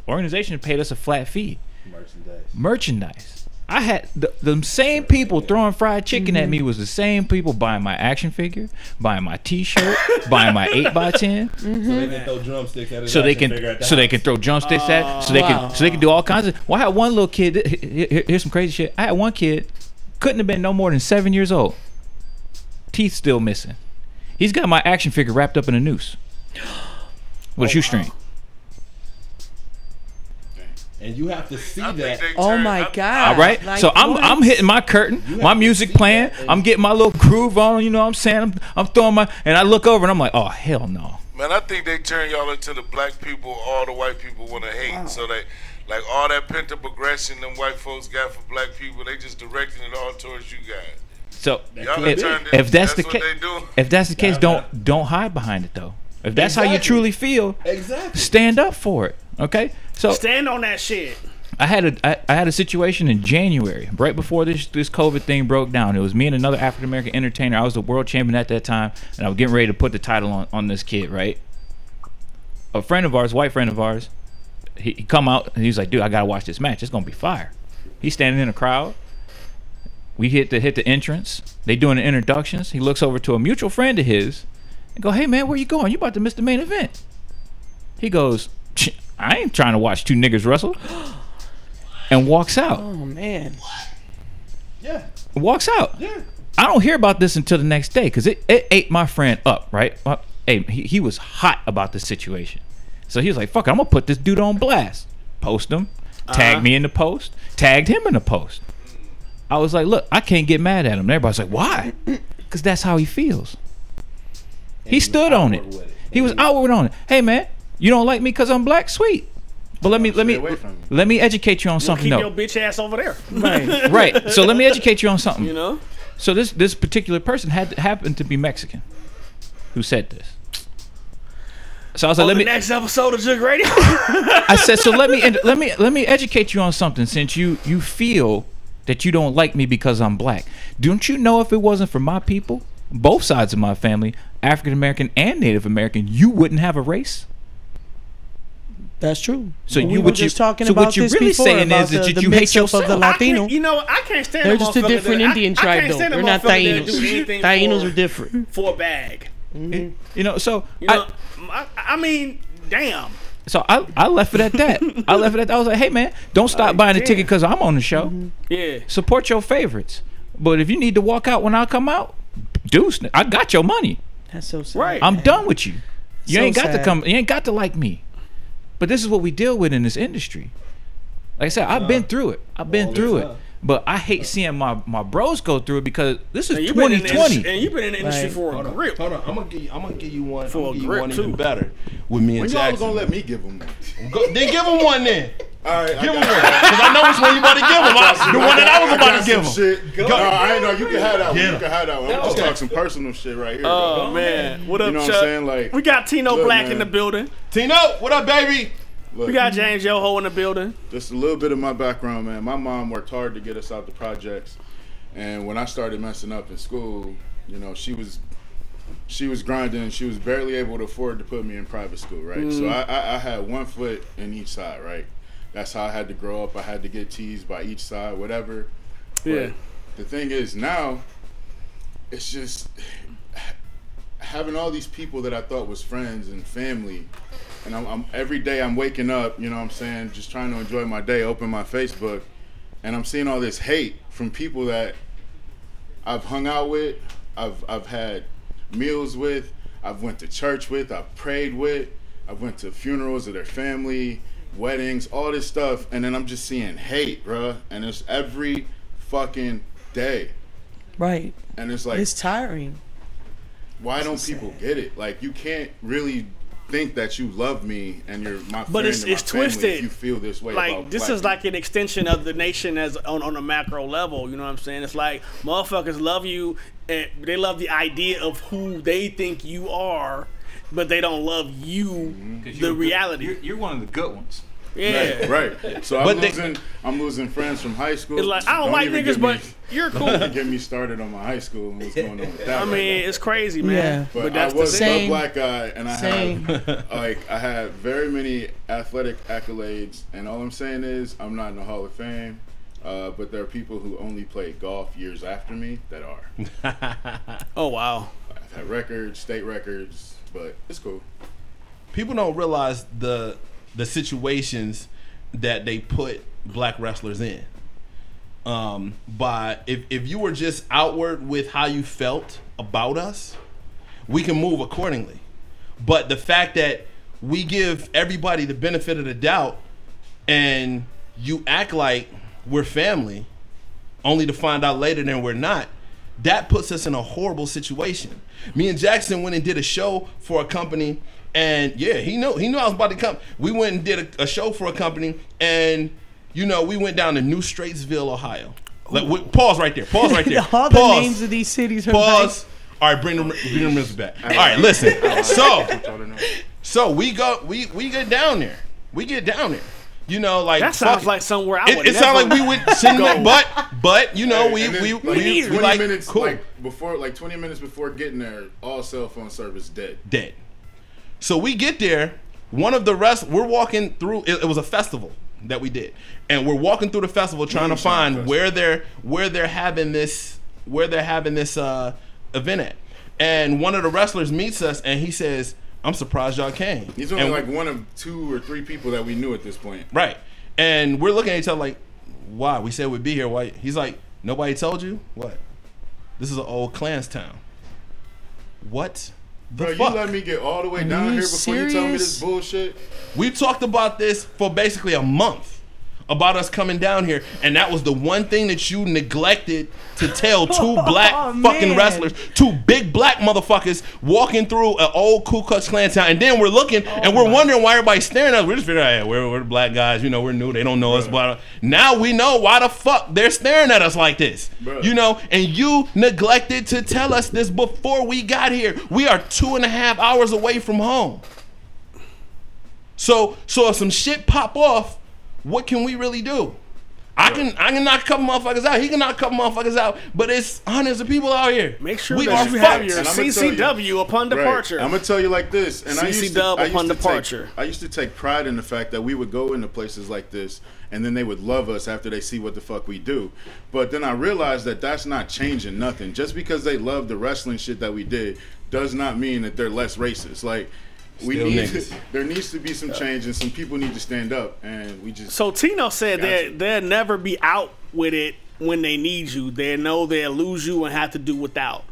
Organization paid us a flat fee. Merchandise. Merchandise. I had the, the same people throwing fried chicken at me was the same people buying my action figure, buying my T-shirt, buying my eight x ten So they can mm-hmm. throw drumsticks at so they can the so they can throw drumsticks at so they Wow. can so they can do all kinds of well I had one little kid here- here- here's some crazy shit I had one kid couldn't have been no more than seven years old teeth still missing he's got my action figure wrapped up in a noose with a oh, shoestring And you have to see I that. Oh turned- my I- god. all right Like, so I'm what? I'm hitting my curtain my music playing I'm getting my little groove on you know what I'm saying I'm, I'm throwing my and I look over and I'm like oh hell no Man, I think they turn y'all into the black people all the white people want to hate. So they, like all that pent up aggression them white folks got for black people, they just directing it all towards you guys. So Y'all done could if, be. turned it- if that's, the case do. if that's the case Yeah, don't don't hide behind it though if that's how you truly feel Exactly. stand up for it. Okay, so Stand on that shit. I had a I, I had a situation in January, right before this this COVID thing broke down. It was me and another African American entertainer. I was the world champion at that time, and I was getting ready to put the title on on this kid. Right, a friend of ours, white friend of ours, he, he come out and he's like, "Dude, I gotta watch this match. It's gonna be fire." He's standing in a crowd. We hit the hit the entrance. They doing the introductions. He looks over to a mutual friend of his and go, "Hey man, where you going? You about to miss the main event?" He goes, "I ain't trying to watch two niggas wrestle," and walks out. Oh man. Yeah. Walks out. Yeah. I don't hear about this until the next day because it, it ate my friend up. Right? Uh, Hey, he, he was hot about the situation, so he was like, "Fuck, it, I'm gonna put this dude on blast." Post him, tag Uh-huh. me in the post, tagged him in the post. I was like, "Look, I can't get mad at him." And everybody's like, "Why?" Because that's how he feels. He stood on it. it. He was outward on it. Hey man, you don't like me because I'm black? Sweet. But let me let me Stay away from me. let me educate you on something. Keep something. your bitch ass over there. Right. right. So let me educate you on something. You know. So this this particular person had happened to be Mexican, who said this. So I was like, let the me. next episode of Jug Radio. I said, so let me let me let me educate you on something. Since you you feel that you don't like me because I'm black, don't you know if it wasn't for my people, both sides of my family, African American and Native American, you wouldn't have a race. That's true. So we you were what you just talking so about what you this really saying about is that the, you, the you hate mix-up of the Latino. you know, I can't stand. They're just a different that- Indian I tribe, can't though. They're not motherfucker that Tainos. Tainos are different. for a bag. You know, so You know, I, I, I mean, damn. So I, I left it at that. I left it at that. I was like, hey man, don't stop Like, buying a damn. ticket because I'm on the show. Mm-hmm. Yeah. Support your favorites. But if you need to walk out when I come out, deuce, I got your money. That's so sad. Right. I'm done with you. You So ain't got to come. You ain't got to like me. But this is what we deal with in this industry. Like I said, I've been through it. I've been through it. But I hate seeing my, my bros go through it because this is you've been in the 2020. industry, and you've been in the industry Right. for a Hold on, grip. hold on. I'm gonna give you. I'm gonna give you one. For I'm a gonna give you grip, one too. even better with me and When y'all Jackson. gonna let me give them one? Go, then give him one then. All right, I Give him one. got- Because I know which one you about to give him. I, the one that I was I about got to give some him. Shit. No, I ain't know. You can have that one. Get You can have that one. I'm just Okay. talking some personal shit right here. Oh though. man, what up, You know what I'm Chuck? saying? Like- we got Tino Look, Black in man. the building. Tino, what up, baby? Look, We got James Yoho in the building. just a little bit of my background, man. My mom worked hard to get us out the projects, and when I started messing up in school, you know, she was she was grinding. She was barely able to afford to put me in private school, right? So mm. I, I, I had one foot in each side, right? That's how I had to grow up. I had to get teased by each side, whatever. But Yeah. the thing is now, it's just having all these people that I thought was friends and family, and I'm, I'm every day I'm waking up, you know what I'm saying, just trying to enjoy my day, open my Facebook, and I'm seeing all this hate from people that I've hung out with, I've I've had meals with, I've went to church with, I've prayed with, I've went to funerals of their family, weddings, all this stuff, and then I'm just seeing hate, bruh, and it's every fucking day, Right. and it's like It's tiring. why don't people get it? Like you can't really think that you love me and you're my But friend it's- and it's family twisted. if you feel this way Like about this black is like an extension of the nation as on, on a macro level. You know what I'm saying? It's like motherfuckers love you, and they love the idea of who they think you are, but they don't love you, mm-hmm. the reality. You're, you're one of the good ones. Yeah. right, right. So I'm But they- losing I'm losing friends from high school. It's like I don't, like even niggas, get but me, you're don't cool. get me started on my high school and what's going on with that. I right mean, now. it's crazy, man. Yeah. but, But that's I was the a black guy, and I Same. have like I had very many athletic accolades, and all I'm saying is I'm not in the Hall of Fame. Uh, but there are people who only played golf years after me that are. Oh wow. I've had records, state records, but it's cool. People don't realize the the situations that they put black wrestlers in. Um, by if if you were just outward with how you felt about us, we can move accordingly. But the fact that we give everybody the benefit of the doubt and you act like we're family only to find out later that we're not, that puts us in a horrible situation. Me and Jackson went and did a show for a company, and yeah, he knew he knew I was about to come. We went and did a, a show for a company, and you know we went down to New Straitsville, Ohio. Like, w- pause right there. Pause right there. All the names of these cities are Pause. All right, bring the bring the music back. All right, listen. So so we go we we get down there. We get down there. You know, like That sounds fuck- like somewhere I it, would it sounds like we would send go. that, but but you know we And we like, we, we, 20 like minutes cool like before like 20 minutes before getting there all cell phone service dead dead. So we get there. One of the rest we're walking through. It, it was a festival that we did, and we're walking through the festival trying to find Festival. where they're where they're having this where they're having this uh, event at. And one of the wrestlers meets us, and he says, "I'm surprised y'all came." he's only And- like one of two or three people that we knew at this point Right. And we're looking at each other like, why? We said we'd be here. Why? He's like, nobody told you? What? This is an old Klans town. What Bro, fuck? you let me get all the way down here before you tell me this bullshit? We talked about this for basically a month about us coming down here, and that was the one thing that you neglected to tell two black Oh, fucking man. wrestlers, two big black motherfuckers walking through an old Ku Klux Klan town, and then we're looking and we're wondering why everybody's staring at us. We're just figuring, out, hey, we're, we're black guys, you know, we're new, they don't know us, but now we know why the fuck they're staring at us like this, Bruh. you know. And you neglected to tell us this before we got here. We are two and a half hours away from home. So so if some shit pop off, what can we really do? I can I can knock a couple motherfuckers out. He can knock a couple motherfuckers out. But it's hundreds of people out here. Make sure we that are you have your And I'ma you- CCW upon departure. I'm gonna tell you like this, and I used CC to, dub I used upon to departure. Take, I used to take pride in the fact that we would go into places like this, and then they would love us after they see what the fuck we do. But then I realized that that's not changing nothing. Just because they love the wrestling shit that we did, does not mean that they're less racist. Like. We Still need niggas. to, there needs to be some change and some people need to stand up and we just So Tino said that they'll never be out with it when they need you. They know they'll lose you and have to do without.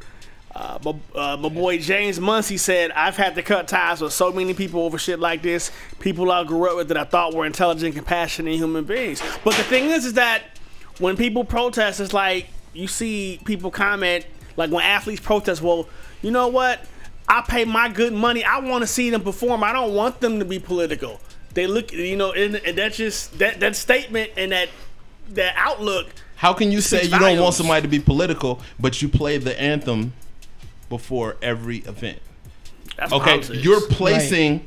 Uh, my, uh, my boy James Muncie said, I've had to cut ties with so many people over shit like this. People I grew up with that I thought were intelligent, compassionate human beings. But the thing is, is that when people protest, it's like you see people comment, like when athletes protest, well, you know what? I pay my good money. I want to see them perform. I don't want them to be political. They look, you know, and, and that's just that that statement and that that outlook. How can you say Speaks you don't want somebody to be political, but you play the anthem before every event? That's Okay, politics. you're placing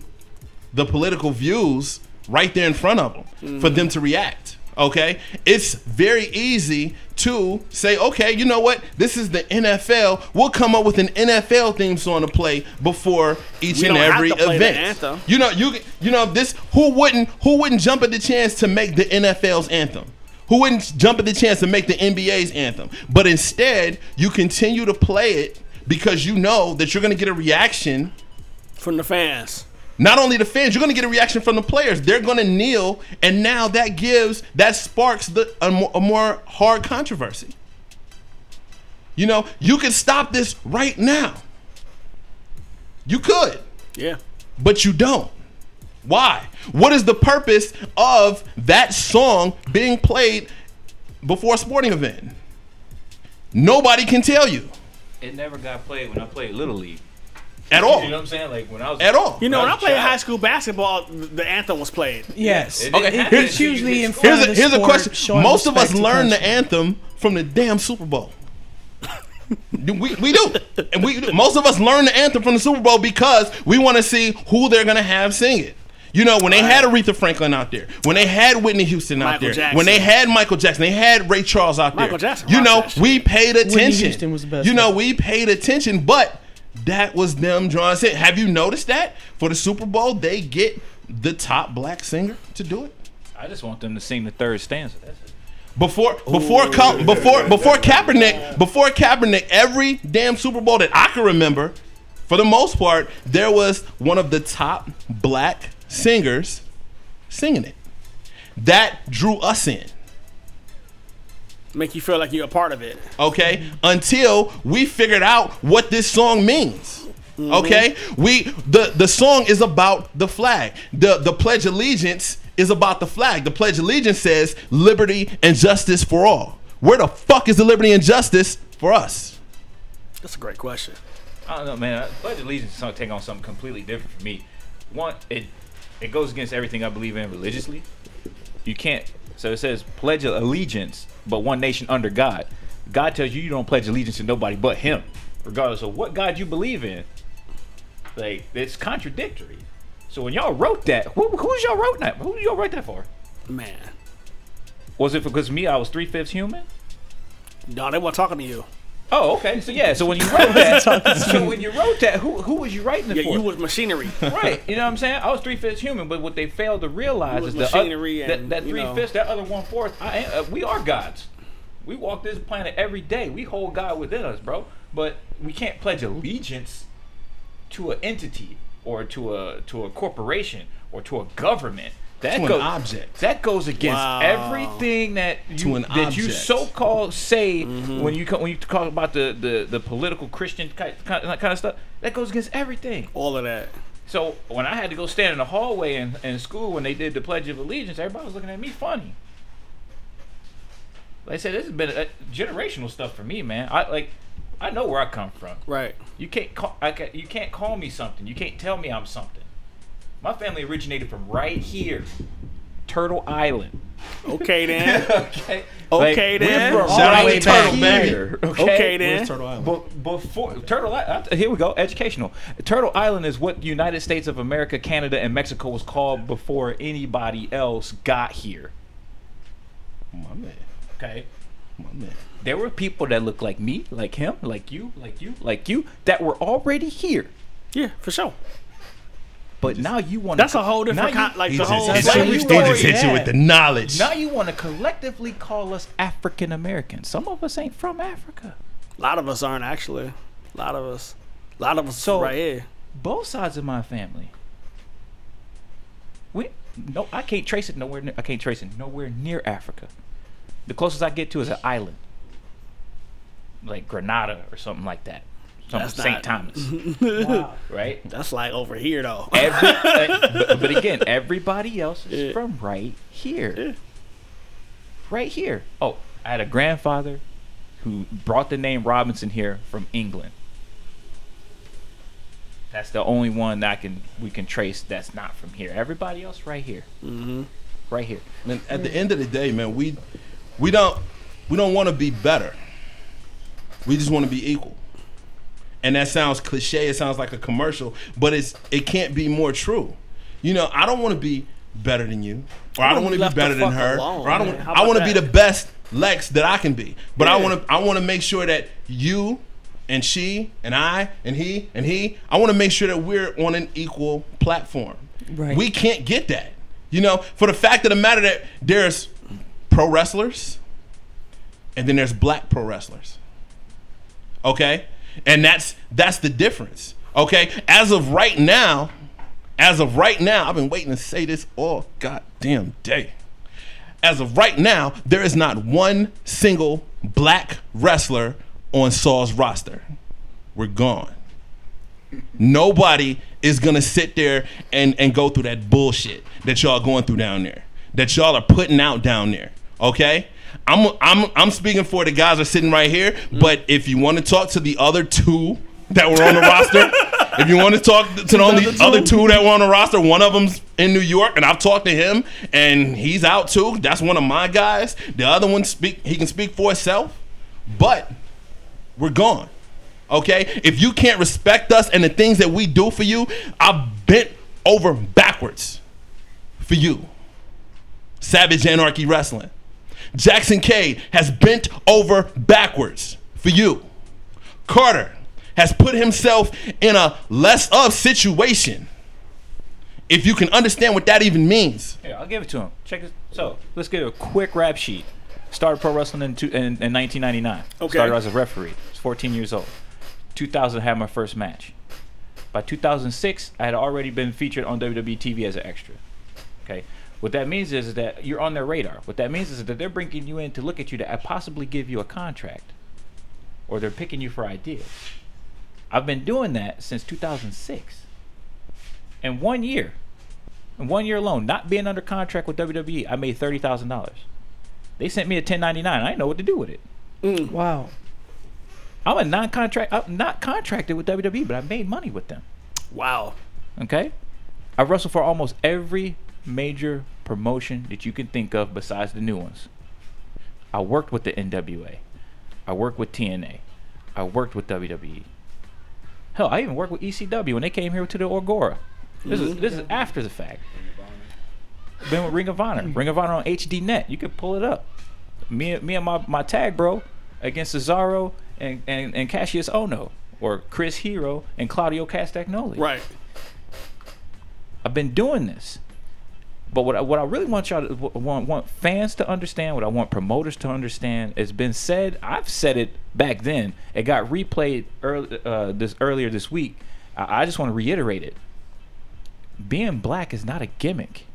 the political views right there in front of them for mm-hmm. them to react. Okay, it's very easy to say, okay, you know what? This is the NFL. We'll come up with an NFL theme song to play before each We and every to play the event. You know, you you know this. Who wouldn't who wouldn't jump at the chance to make the NFL's anthem? Who wouldn't jump at the chance to make the NBA's anthem? But instead, you continue to play it because you know that you're going to get a reaction from the fans. Not only the fans, you're going to get a reaction from the players. They're going to kneel, and now that gives that sparks the a more, a more hard controversy. You know, you could stop this right now. You could, Yeah. but you don't. Why? What is the purpose of that song being played before a sporting event? Nobody can tell you It never got played when I played Little League. At all. You know what I'm saying? Like when I was At all. You know, when I was played child. high school basketball, the anthem was played. Yes. It Okay, didn't It's until you usually in front Here's a, of the here's a question. Most of us respect learn the anthem from the damn Super Bowl. we, we do. And we most of us learn the anthem from the Super Bowl because we want to see who they're gonna have sing it. You know, when they had Aretha Franklin out there, when they had Whitney Houston out Michael there, Jackson. when they had Michael Jackson, they had Ray Charles out Michael there. Jackson you know, we paid attention. Houston was the best You know, one. we paid attention, but that was them drawing it. Have you noticed that for the Super Bowl they get the top black singer to do it? I just want them to sing the third stanza. That's it. Before before Col- before before Kaepernick before Kaepernick every damn Super Bowl that I can remember, for the most part, there was one of the top black singers singing it. That drew us in. Make you feel like you're a part of it. okay until we figured out what this song means mm-hmm. okay we the the song is about the flag the the pledge allegiance is about the flag the pledge allegiance says liberty and justice for all where the fuck is the liberty and justice for us That's a great question. I don't know, man. Pledge Allegiance is gonna take on something completely different for me. One, it it goes against everything I believe in religiously. You can't. So it says pledge allegiance, but one nation under God. God tells you you don't pledge allegiance to nobody but Him, regardless of what God you believe in. Like it's contradictory. So when y'all wrote that, who, who's y'all wrote that? Who y'all write that for? Man. Was it because me? I was three fifths human. No, they weren't talking to you. Oh, okay. So yeah. So when you wrote that, so when you wrote that, who who was you writing it Yeah, for? you was machinery. right. You know what I'm saying? I was three fifths human, but what they failed to realize It was is the machinery oth- that, and, that you three fifths, that other one fourth. I ain't- uh, we are gods. We walk this planet every day. We hold God within us, bro. But we can't pledge allegiance to an entity or to a to a corporation or to a government. That To an goes, object. That goes against Wow. everything that you To an that you so called say Mm-hmm. when you when you talk about the the, the political Christian kind, kind kind of stuff. That goes against everything. All of that. So when I had to go stand in the hallway in, in school when they did the Pledge of Allegiance, everybody was looking at me funny. Like I said, this has been a, generational stuff for me, man. I like, I know where I come from. Right. You can't call, I ca you can't call me something. You can't tell me I'm something. My family originated from right here, Turtle Island. Okay then. okay. Okay, then. We're from Shout out right to Turtle here, Okay. Okay then. Turtle Island? But before Turtle Island, here we go. Educational. Turtle Island is what the United States of America, Canada, and Mexico was called before anybody else got here. My man. Okay. My man. There were people that looked like me, like him, like you, like you, like you, that were already here. Yeah, for sure. But now you want That's a whole different now you, kind. Like He the just, whole he That's just, what slavery you he story. just hit you with the knowledge. now you want to collectively call us African Americans. Some of us ain't from Africa. A lot of us aren't actually. A lot of us. A lot of us So- right here. Both sides of my family. We no, I can't trace it nowhere. Near, I can't trace it nowhere near Africa. The closest I get to is an island, like Grenada or something like that. Something That's St. not- Thomas, Wow. right? That's like over here though. Every, uh, but, but again, everybody else is Yeah. from right here. Yeah. Right here. Oh, I had a grandfather who brought the name Robinson here from England. That's the only one that I can we can trace that's not from here. Everybody else right here. Mm-hmm. Right here. Man, at the end of the day, man, we we don't we don't want to be better. We just want to be equal. And that sounds cliche. It sounds like a commercial, but it's it can't be more true. You know, I don't want to be better than you, or I don't want to be better than her, alone, or I don't. Want, I want to be the best Lex that I can be. But I want to. I want to make sure that you and she and I and he and he. I want to make sure that we're on an equal platform. Right. We can't get that. You know, for the fact of the matter that there's pro wrestlers and then there's black pro wrestlers. Okay? And that's that's the difference. Okay? As of right now, as of right now, I've been waiting to say this all goddamn day. As of right now, there is not one single black wrestler on SAW's roster. We're gone. Nobody is gonna sit there and, and go through that bullshit that y'all going through down there. That y'all are putting out down there. Okay? I'm I'm I'm speaking for the guys that are sitting right here, but if you want to talk to the other two that were on the roster, if you want to talk to the only other two that were on the roster, one of them's in New York, and I've talked to him, and he's out too. That's one of my guys. The other one speak he can speak for himself, but we're gone. Okay? If you can't respect us and the things that we do for you, I've bent over backwards for you. Savage Anarchy Wrestling. Jackson Cade has bent over backwards for you. Carter has put himself in a less of situation. If you can understand what that even means. Here, I'll give it to him. Check this. So let's get a quick rap sheet. Started pro wrestling in, two, in, in 1999. Okay. Started as a referee. I was 14 years old. 2000 I had my first match. By 2006, I had already been featured on WWE TV as an extra. Okay. What that means is that you're on their radar. What that means is that they're bringing you in to look at you to possibly give you a contract, or they're picking you for ideas. I've been doing that since 2006. In one year, in one year alone, not being under contract with WWE, I made thirty thousand dollars. They sent me a 1099. I didn't know what to do with it. Mm. Wow. I'm a non-contract. I'm not contracted with WWE, but I made money with them. Wow. Okay, I wrestled for almost every major promotion that you can think of besides the new ones. I worked with the NWA. I worked with TNA. I worked with WWE. Hell, I even worked with ECW when they came here to the Agora. This is this is after the fact. Been with Ring of Honor. Ring of Honor on HD Net. You can pull it up. Me, me and my, my tag bro against Cesaro and, and, and Kassius Ohno. Or Chris Hero and Claudio Castagnoli. Right. I've been doing this. But what I, what I really want y'all to want want fans to understand, what I want promoters to understand, it's been said. I've said it back then. It got replayed early, uh, this earlier this week. I, I just want to reiterate it. Being black is not a gimmick.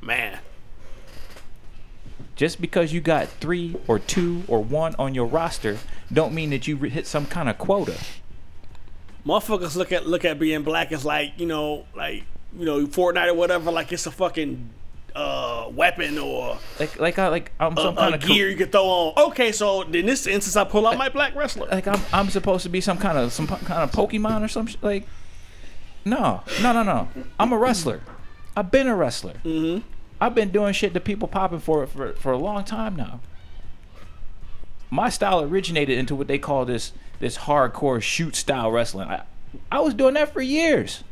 Man. Just because you got three or two or one on your roster, don't mean that you hit some kind of quota. Motherfuckers look at look at being black as like, you know, like, you know, Fortnite or whatever, like it's a fucking uh weapon or Like like I like I'm some a kind of gear you could throw on. Okay, so in this instance I pull out my black wrestler. like I'm I'm supposed to be some kind of some kind of Pokemon or some sh- like. No, no, no, no. I'm a wrestler. I've been a wrestler. Mm-hmm. I've been doing shit that people popping for it for for a long time now. My style originated into what they call this this hardcore shoot style wrestling. I I was doing that for years,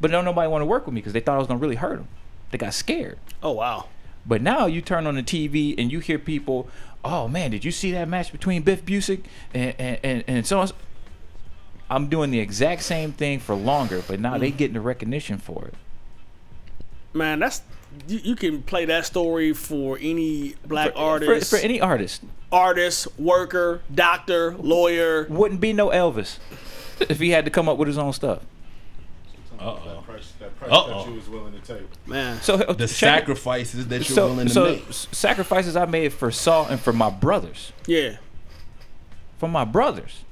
but don't nobody want to work with me because they thought I was gonna really hurt them. They got scared. Oh wow. But now you turn on the TV and you hear people, oh man, did you see that match between Biff Busick and and, and, and so on? I'm doing the exact same thing for longer, but now they mm. getting the recognition for it. Man, that's you, you can play that story for any black For- artist, for, for any artist. artist, worker, doctor, lawyer. Wouldn't be no Elvis if he had to come up with his own stuff. That price, that price Uh-oh. that you was willing to take. Man, So uh, The check sacrifices that you're so, willing to so make. s- sacrifices I made for SAW and for my brothers. yeah, For my brothers.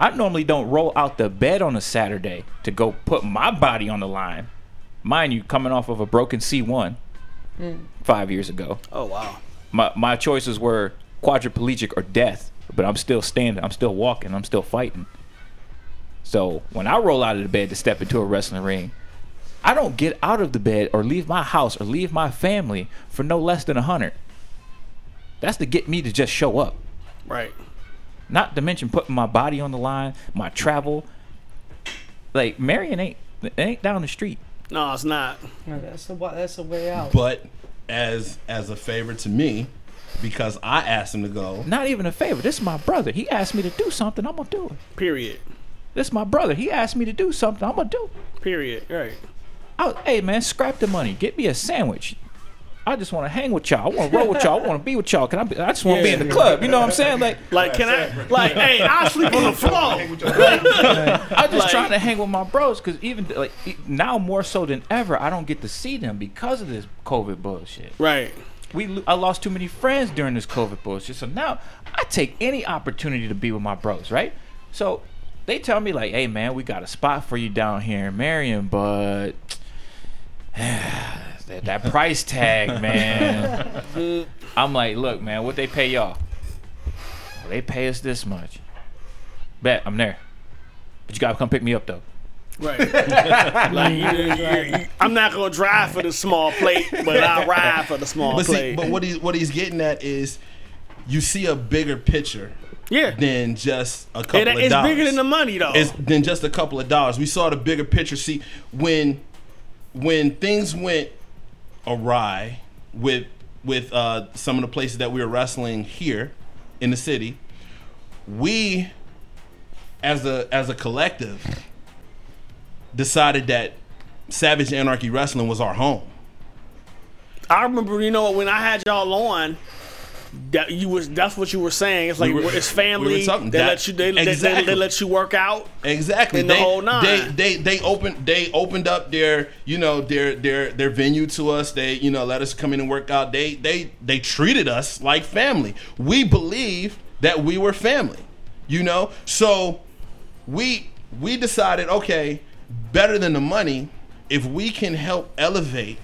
I normally don't roll out the bed on a Saturday to go put my body on the line. Mind you, coming off of a broken C1 mm. five years ago. oh wow, My my choices were quadriplegic or death, but I'm still standing, I'm still walking, I'm still fighting. So when I roll out of the bed to step into a wrestling ring, I don't get out of the bed or leave my house or leave my family for no less than a hundred. That's to get me to just show up. right. Not to mention putting my body on the line, my travel. Like Marion ain't ain't down the street. No, it's not. No, that's the that's the way out. But as as a favor to me, because I asked him to go. Not even a favor. This is my brother. He asked me to do something. I'm gonna do it. Period. This is my brother. He asked me to do something. I'm gonna do. Period. Right. I was, hey man, scrap the money. Get me a sandwich. I just want to hang with y'all. I want to roll with y'all. I want to be with y'all. Can I? Be, I just want to be in the club. You know what I'm saying? Like Like, can I? Like, hey, I sleep on the floor. I'm just Like- trying to hang with my bros because even like now more so than ever, I don't get to see them because of this COVID bullshit. Right. we I lost too many friends during this COVID bullshit. So now I take any opportunity to be with my bros, right? So they tell me like, "Hey man, we got a spot for you down here in Marion, but that, that price tag, man." I'm like, "Look, man, what they pay y'all? Well, they pay us this much. Bet I'm there, but you gotta come pick me up though." Right. like, you, you- you- I'm not gonna drive for the small plate, but I'll ride for the small But see, plate. but what he's what he's getting at is, you see a bigger picture yeah. than just a couple It- of it's dollars. It's bigger than the money, though. It's than just a couple of dollars. We saw the bigger picture. See, when when things went awry with with uh, some of the places that we were wrestling here in the city, we as a as a collective decided that Savage Anarchy Wrestling was our home. I remember, you know, when I had y'all on, that you was that's what you were saying. It's like We were- it's family. we they that- let you they, they- they, they let you work out. Exactly. In the they, whole nine. They they they opened they opened up their you know their their their venue to us. They you know let us come in and work out. They they they treated us like family. We believe that we were family. You know, so we we decided okay, better than the money, if we can help elevate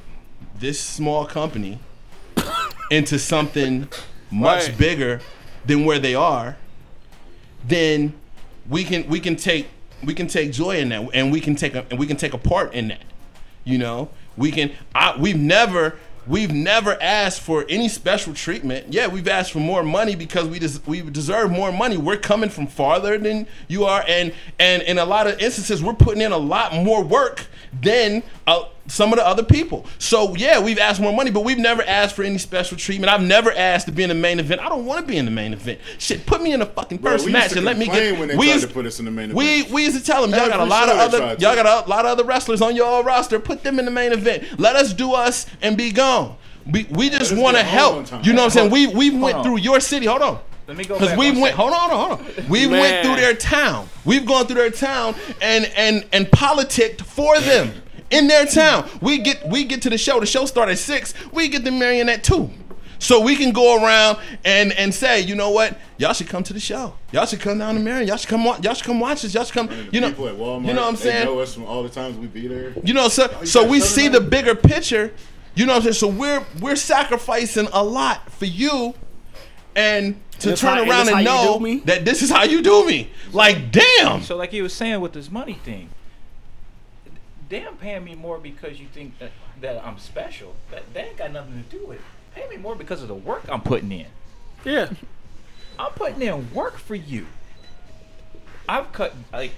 this small company into something much Right. bigger than where they are, then we can we can take we can take joy in that and we can take a and we can take a part in that you know? We can I, we've never we've never asked for any special treatment. Yeah we've asked for more money because we des- we deserve more money. We're coming from farther than you are and and in a lot of instances we're putting in a lot more work than uh, some of the other people so yeah we've asked more money but we've never asked for any special treatment i've never asked to be in the main event i don't want to be in the main event shit put me in the fucking first we used match and let me complain get when they we tried used- to put us in the main we event. we we used to tell them y'all got a Every lot of other y'all got a lot of other wrestlers on your roster. Put them in the main event. Let us do us and be gone. We, we just want to get home on help. You know what I'm saying? We we went on. through your city. Hold on. Let me go Because we went. second. Hold on, hold on. We Man. went through their town. We've gone through their town and and and politicked for them in their town. We get we get to the show. The show started at six. We get the marionette at two. So we can go around and and say, you know what, y'all should come to the show. Y'all should come down to Marion. Y'all should come. wa- Y'all should come watch us. Y'all should come. You know, at Walmart, you know what I'm They saying? know us from all the times we be there. You know, so oh, you so we see of the bigger picture. You know what I'm saying? So we're we're sacrificing a lot for you, and to turn how- around this and know me? that this is how you do me. Like, damn. So like you was saying with this money thing, damn paying me more because you think that, that I'm special. That, that ain't got nothing to do with it. Pay me more because of the work I'm putting in. Yeah. I'm putting in work for you. I've cut like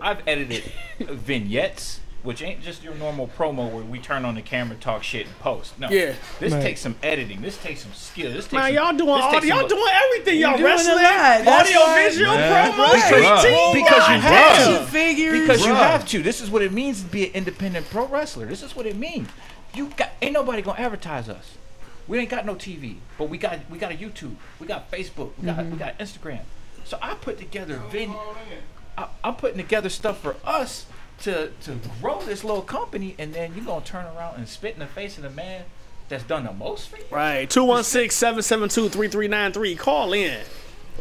I've edited vignettes, which ain't just your normal promo where we turn on the camera, talk shit, and post. No, Yeah. this Right. takes some editing. This takes some skill. This takes Man, some, y'all doing this all, y'all some- doing everything. Y'all doing wrestling, lot. Audio, why- visual, Man. promo, Right. street Because you have to. Action figures. Because you have to. This is what it means to be an independent pro wrestler. This is what it means. You got ain't nobody gonna advertise us. We ain't got no TV, but we got we got a YouTube, we got Facebook, we got we got Instagram. So I put together video. I, I'm putting together stuff for us to to grow this little company, and then you're gonna turn around and spit in the face of the man that's done the most for you. Right, 216-772-3393. Call in.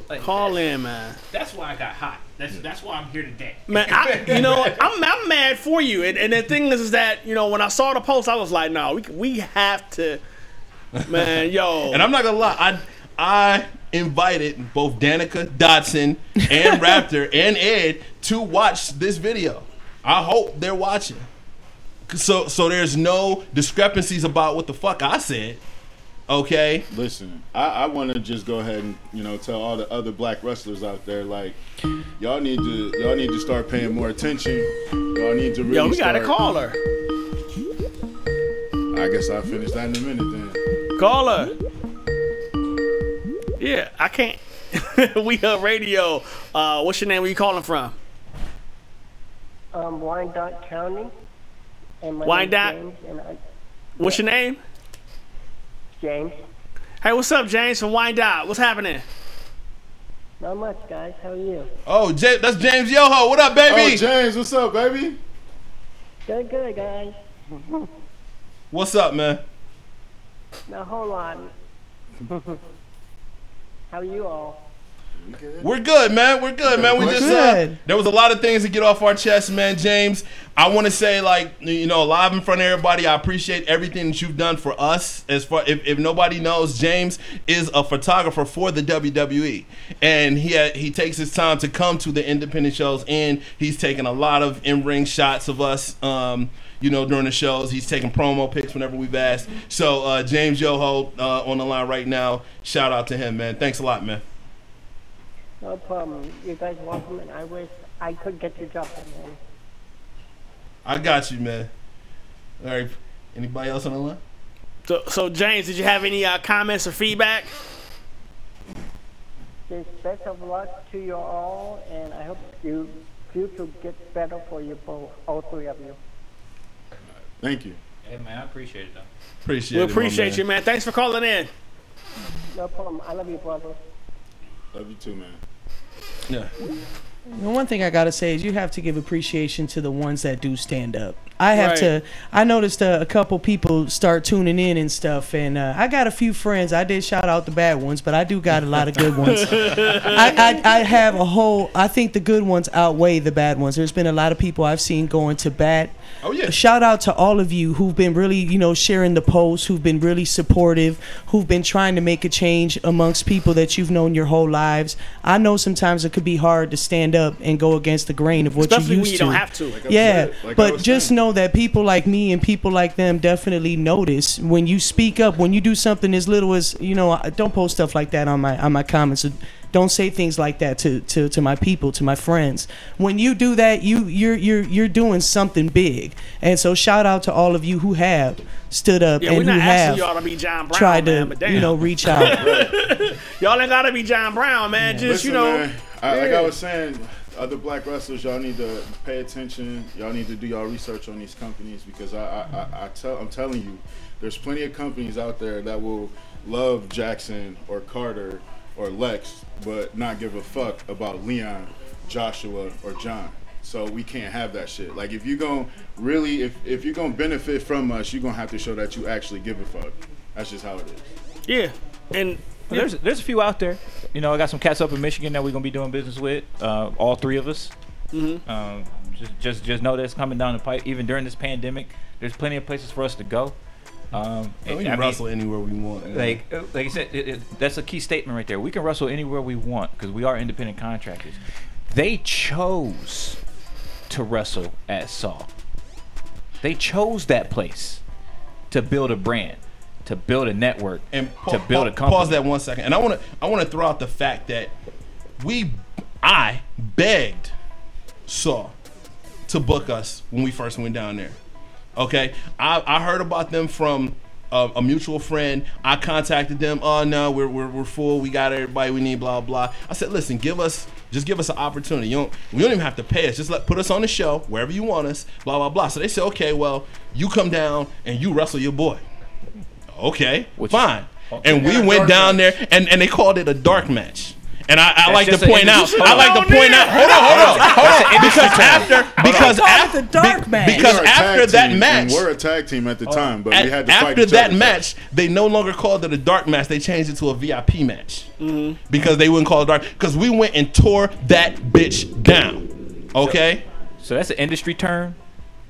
Like, Call in, man. That's why I got hot. That's that's why I'm here today. Man, I, you know, I'm I'm mad for you. And, and the thing is, is that you know, when I saw the post, I was like, no, we we have to, man, yo. And I'm not gonna lie, I I invited both Danica Dotson and Raptor and Ed to watch this video. I hope they're watching. So so there's no discrepancies about what the fuck I said. Okay. Listen, I, I want to just go ahead and you know tell all the other black wrestlers out there like y'all need to y'all need to start paying more attention. Y'all need to really yo, we got to start. call her. I guess I'll finish that in a minute then. Call her. Yeah, I can't. we her radio. Uh, what's your name? Where you calling from? Um, Wyandotte County. And my Wyandotte? James, and I, What's your name? James. Hey, what's up, James from Wyandotte? What's happening? Not much, guys. How are you? Oh, J- that's James Yoho. What up, baby? Oh, baby? James, what's up, baby? Good, good, guys. What's up, man? Now hold on. How are you all? We're good, man. We're good, man. We We're just uh, there was a lot of things to get off our chest, man. James, I want to say, like, you know, live in front of everybody, I appreciate everything that you've done for us. As far if, if nobody knows, James is a photographer for the WWE, and he had, he takes his time to come to the independent shows, and he's taking a lot of in ring shots of us. Um, you know, during the shows, he's taking promo pics whenever we've asked. So, uh, James Yoho uh, on the line right now. Shout out to him, man. Thanks a lot, man. No problem. You guys welcome, and I wish I could get your job, man. I got you, man. All right. Anybody else on the line? So, so James, did you have any uh, comments or feedback? Just best of luck to you all, and I hope you future gets better for you both, all three of you. Thank you. Hey man, I appreciate it though. Appreciate We it. my appreciate man. you, man. Thanks for calling in. No problem. I love you, brother. Love you too, man. Yeah. The one thing I gotta say is you have to give appreciation to the ones that do stand up. I have Right. to. I noticed uh, a couple people start tuning in and stuff, and uh, I got a few friends. I did shout out the bad ones, but I do got a lot of good ones. I, I I have a whole. I think the good ones outweigh the bad ones. There's been a lot of people I've seen going to bat. Oh yeah. Shout out to all of you who've been really, you know, sharing the posts, who've been really supportive, who've been trying to make a change amongst people that you've known your whole lives. I know sometimes it could be hard to stand up and go against the grain of what Especially you when used you to. don't have to. Like yeah, said, like but just saying. know that people like me and people like them definitely notice when you speak up, when you do something as little as you know. Don't post stuff like that on my on my comments. Don't say things like that to, to, to my people, to my friends. When you do that, you you're you're you're doing something big. And so shout out to all of you who have stood up Yeah, we're and who have y'all to be John Brown, tried man, to but you know reach out. y'all ain't gotta be John Brown, man. Just Listen, you know, man, I, like. I was saying, other black wrestlers, y'all need to pay attention. Y'all need to do y'all research on these companies because I, I, I, I tell, I'm telling you, there's plenty of companies out there that will love Jackson or Carter or Lex, but not give a fuck about Leon, Joshua, or John. So we can't have that shit. Like if you gon' really, if if you're gonna benefit from us, you're gonna have to show that you actually give a fuck. That's just how it is. yeah, and Well, There's there's a few out there. You know, I got some cats up in Michigan that we're gonna be doing business with. Uh, all three of us. Mm-hmm. Um, just just just know that's coming down the pipe. Even during this pandemic, there's plenty of places for us to go. Um, we I can mean, wrestle anywhere we want. like uh, like I said, it, it, that's a key statement right there. We can wrestle anywhere we want because we are independent contractors. They chose to wrestle at Saw. They chose that place to build a brand, to build a network, and pa- to build a company. Pause that one second. And I want to I want to throw out the fact that we I begged Saw to book us when we first went down there. Okay, I, I heard about them from a, a mutual friend. I contacted them. Oh no, we're, we're, we're full. We got everybody we need. Blah blah. I said, listen, give us just give us an opportunity. You don't we don't even have to pay us. Just let put us on the show wherever you want us. Blah blah blah. So they said, okay, well you come down and you wrestle your boy. Okay, Which- fine. And we went down match. there and, and they called it a dark match. And I, I like to point out. I like to point out. Hold on, hold on, hold on. Because after, because after, the dark match. because We were a tag after that match, we're a tag team at the time, but we had to fight after that match, they no longer called it a dark match. They changed it to a VIP match mm-hmm. because they wouldn't call it dark. Because we went and tore that bitch down. Okay. So that's an industry term,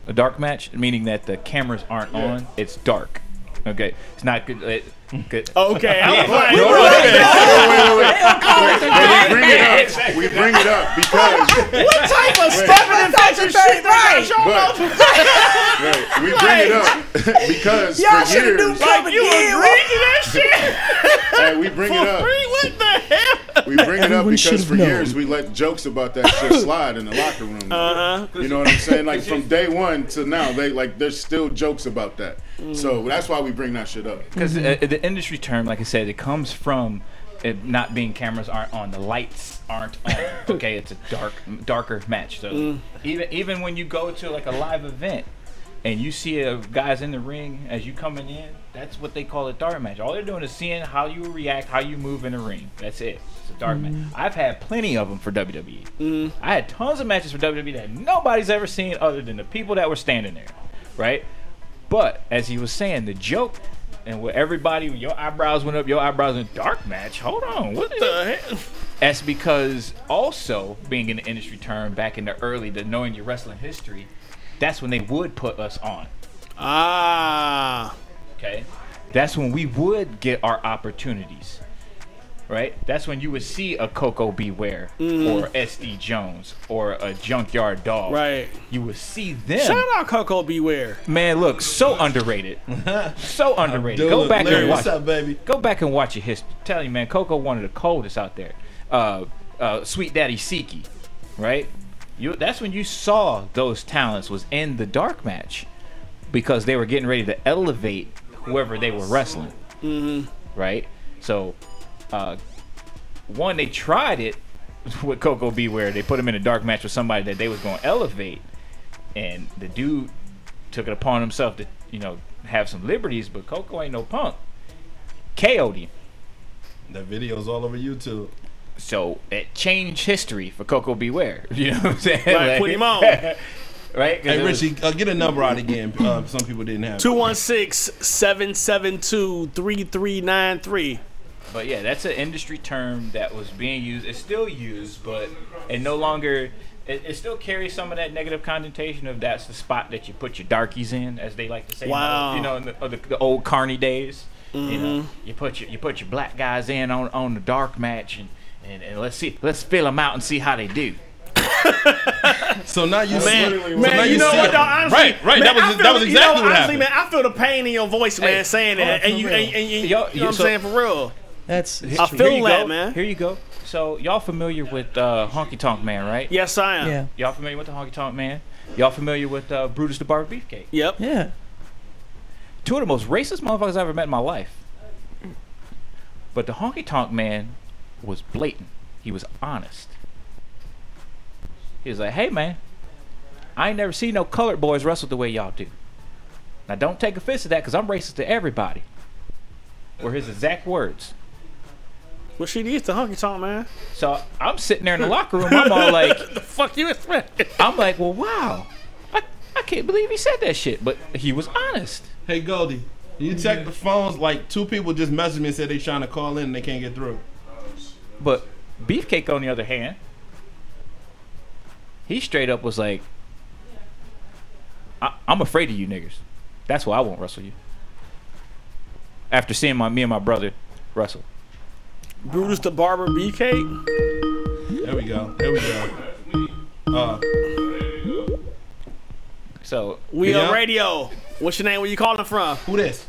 a dark match, meaning that the cameras aren't on. It's dark. Okay, it's not good. It, good. Okay, I was like, No, wait, wait, wait, wait, wait. Wait, we bring it up. We bring it up because what type of Wait. stepping infection shit Right. that y'all But- right, we bring it up because Y'all for shoulda years, Come Like you again, agreed to that shit hey, we bring it for up. free? What the hell? We bring it up because for known. years we let jokes about that shit slide in the locker room. Uh-huh. You know what I'm saying? Like from day one to now, they like there's still jokes about that. So that's why we bring that shit up. Because uh, the industry term, like I said, it comes from it not being cameras aren't on, the lights aren't on. Okay, it's a dark, darker match. So mm. even even when you go to like a live event and you see a guys in the ring as you coming in, that's what they call a dark match. All they're doing is seeing how you react, how you move in the ring. That's it. It's a dark match. Mm. I've had plenty of them for WWE. Mm. I had tons of matches for WWE that nobody's ever seen other than the people that were standing there, right? But as he was saying, the joke and what everybody, your eyebrows went up, your eyebrows in dark match. Hold on, what The hell? That's because also being in the industry term back in the early, the knowing your wrestling history, that's when they would put us on. Ah, Okay, that's when we would get our opportunities. Right, that's when you would see a Koko B. Ware or SD Jones or a Junkyard Dog. right. you would see them. Shout out Koko B. Ware. Man, look, so underrated. so underrated. Go back Larry, and watch. what's up, baby? Go back and watch your history. Tell you, man, Koko one of the coldest out there. Uh, uh, Sweet Daddy Siki, right? You. That's when you saw those talents was in the dark match because they were getting ready to elevate whoever they were wrestling. Mm-hmm. Right. So, uh, one they tried it with Koko B. Ware. They put him in a dark match with somebody that they was going to elevate, and the dude took it upon himself to you know have some liberties, but Koko ain't no punk. KO'd him. That video's all over YouTube. So it changed history for Koko B. Ware. You know what I'm saying? Right, put him on. right? Hey, it was- Richie, uh, get a number out again. Uh, some people didn't have. it. 216 772 3393. But yeah, that's an industry term that was being used. It's still used, but it no longer. It, it still carries some of that negative connotation of that's the spot that you put your darkies in, as they like to say. Wow. You know, in the, the, the old carny days. You Mm-hmm. you put your you put your black guys in on on the dark match, and, and, and let's see, let's fill them out and see how they do. So now you Man, see, man, so now you know see what? Though, honestly, right, right. man, that was I feel, that was you know, what honestly, happened. Man, I feel the pain in your voice, man, Hey, saying that, and you, and, and you, Yo- you know what I'm saying for real. That's I Here feel you that, go. man. Here you go. So y'all familiar with uh, Honky Tonk Man, right? Yes, I am. yeah, Y'all familiar with the Honky Tonk Man? Y'all familiar with uh, Brutus the Barber Beefcake? Yep. yeah. two of the most racist motherfuckers I've ever met in my life. But the honky tonk man was blatant. He was honest. He was like, hey man, I ain't never seen no colored boys wrestle the way y'all do. Now don't take offense to that because I'm racist to everybody. Were his exact words. Well, she needs the honky tonk, man. So I'm sitting there in the locker room, I'm all like, the fuck you expect? I'm like, well, wow. I, I can't believe he said that shit. But he was honest. Hey Goldie, you check the phones. Like two people just messaged me and said they trying to call in and they can't get through. But Beefcake, on the other hand, he straight up was like, I- "I'm afraid of you niggas. That's why I won't wrestle you." After seeing my me and my brother wrestle, Brutus the Barber BK. There we go. There we go. Uh, so We Yeah. on radio. What's your name? Where you calling from? who this?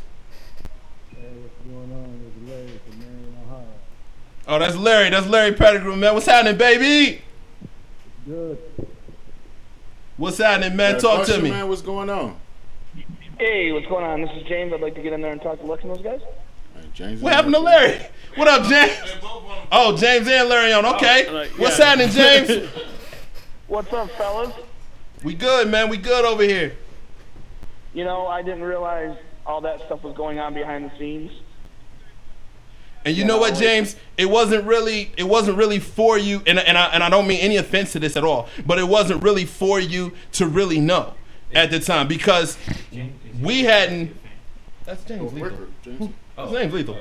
Oh, that's Larry. That's Larry Pettigrew, man. What's happening, baby? Good. What's happening, man? Uh, Talk to me. man. What's going on? Hey, what's going on? This is James. I'd like to get in there and talk to Lex and those guys. Hey, James. What happened to Larry? What up, James? Oh, James and Larry on. Okay. Oh, like, What's happening, James? What's up, fellas? we good, man. We good over here. You know, I didn't realize all that stuff was going on behind the scenes. And you know what, James? It wasn't really it wasn't really for you, and, and I and I don't mean any offense to this at all, but it wasn't really for you to really know at the time because we hadn't. That's James Lethal. James. His name's Lethal.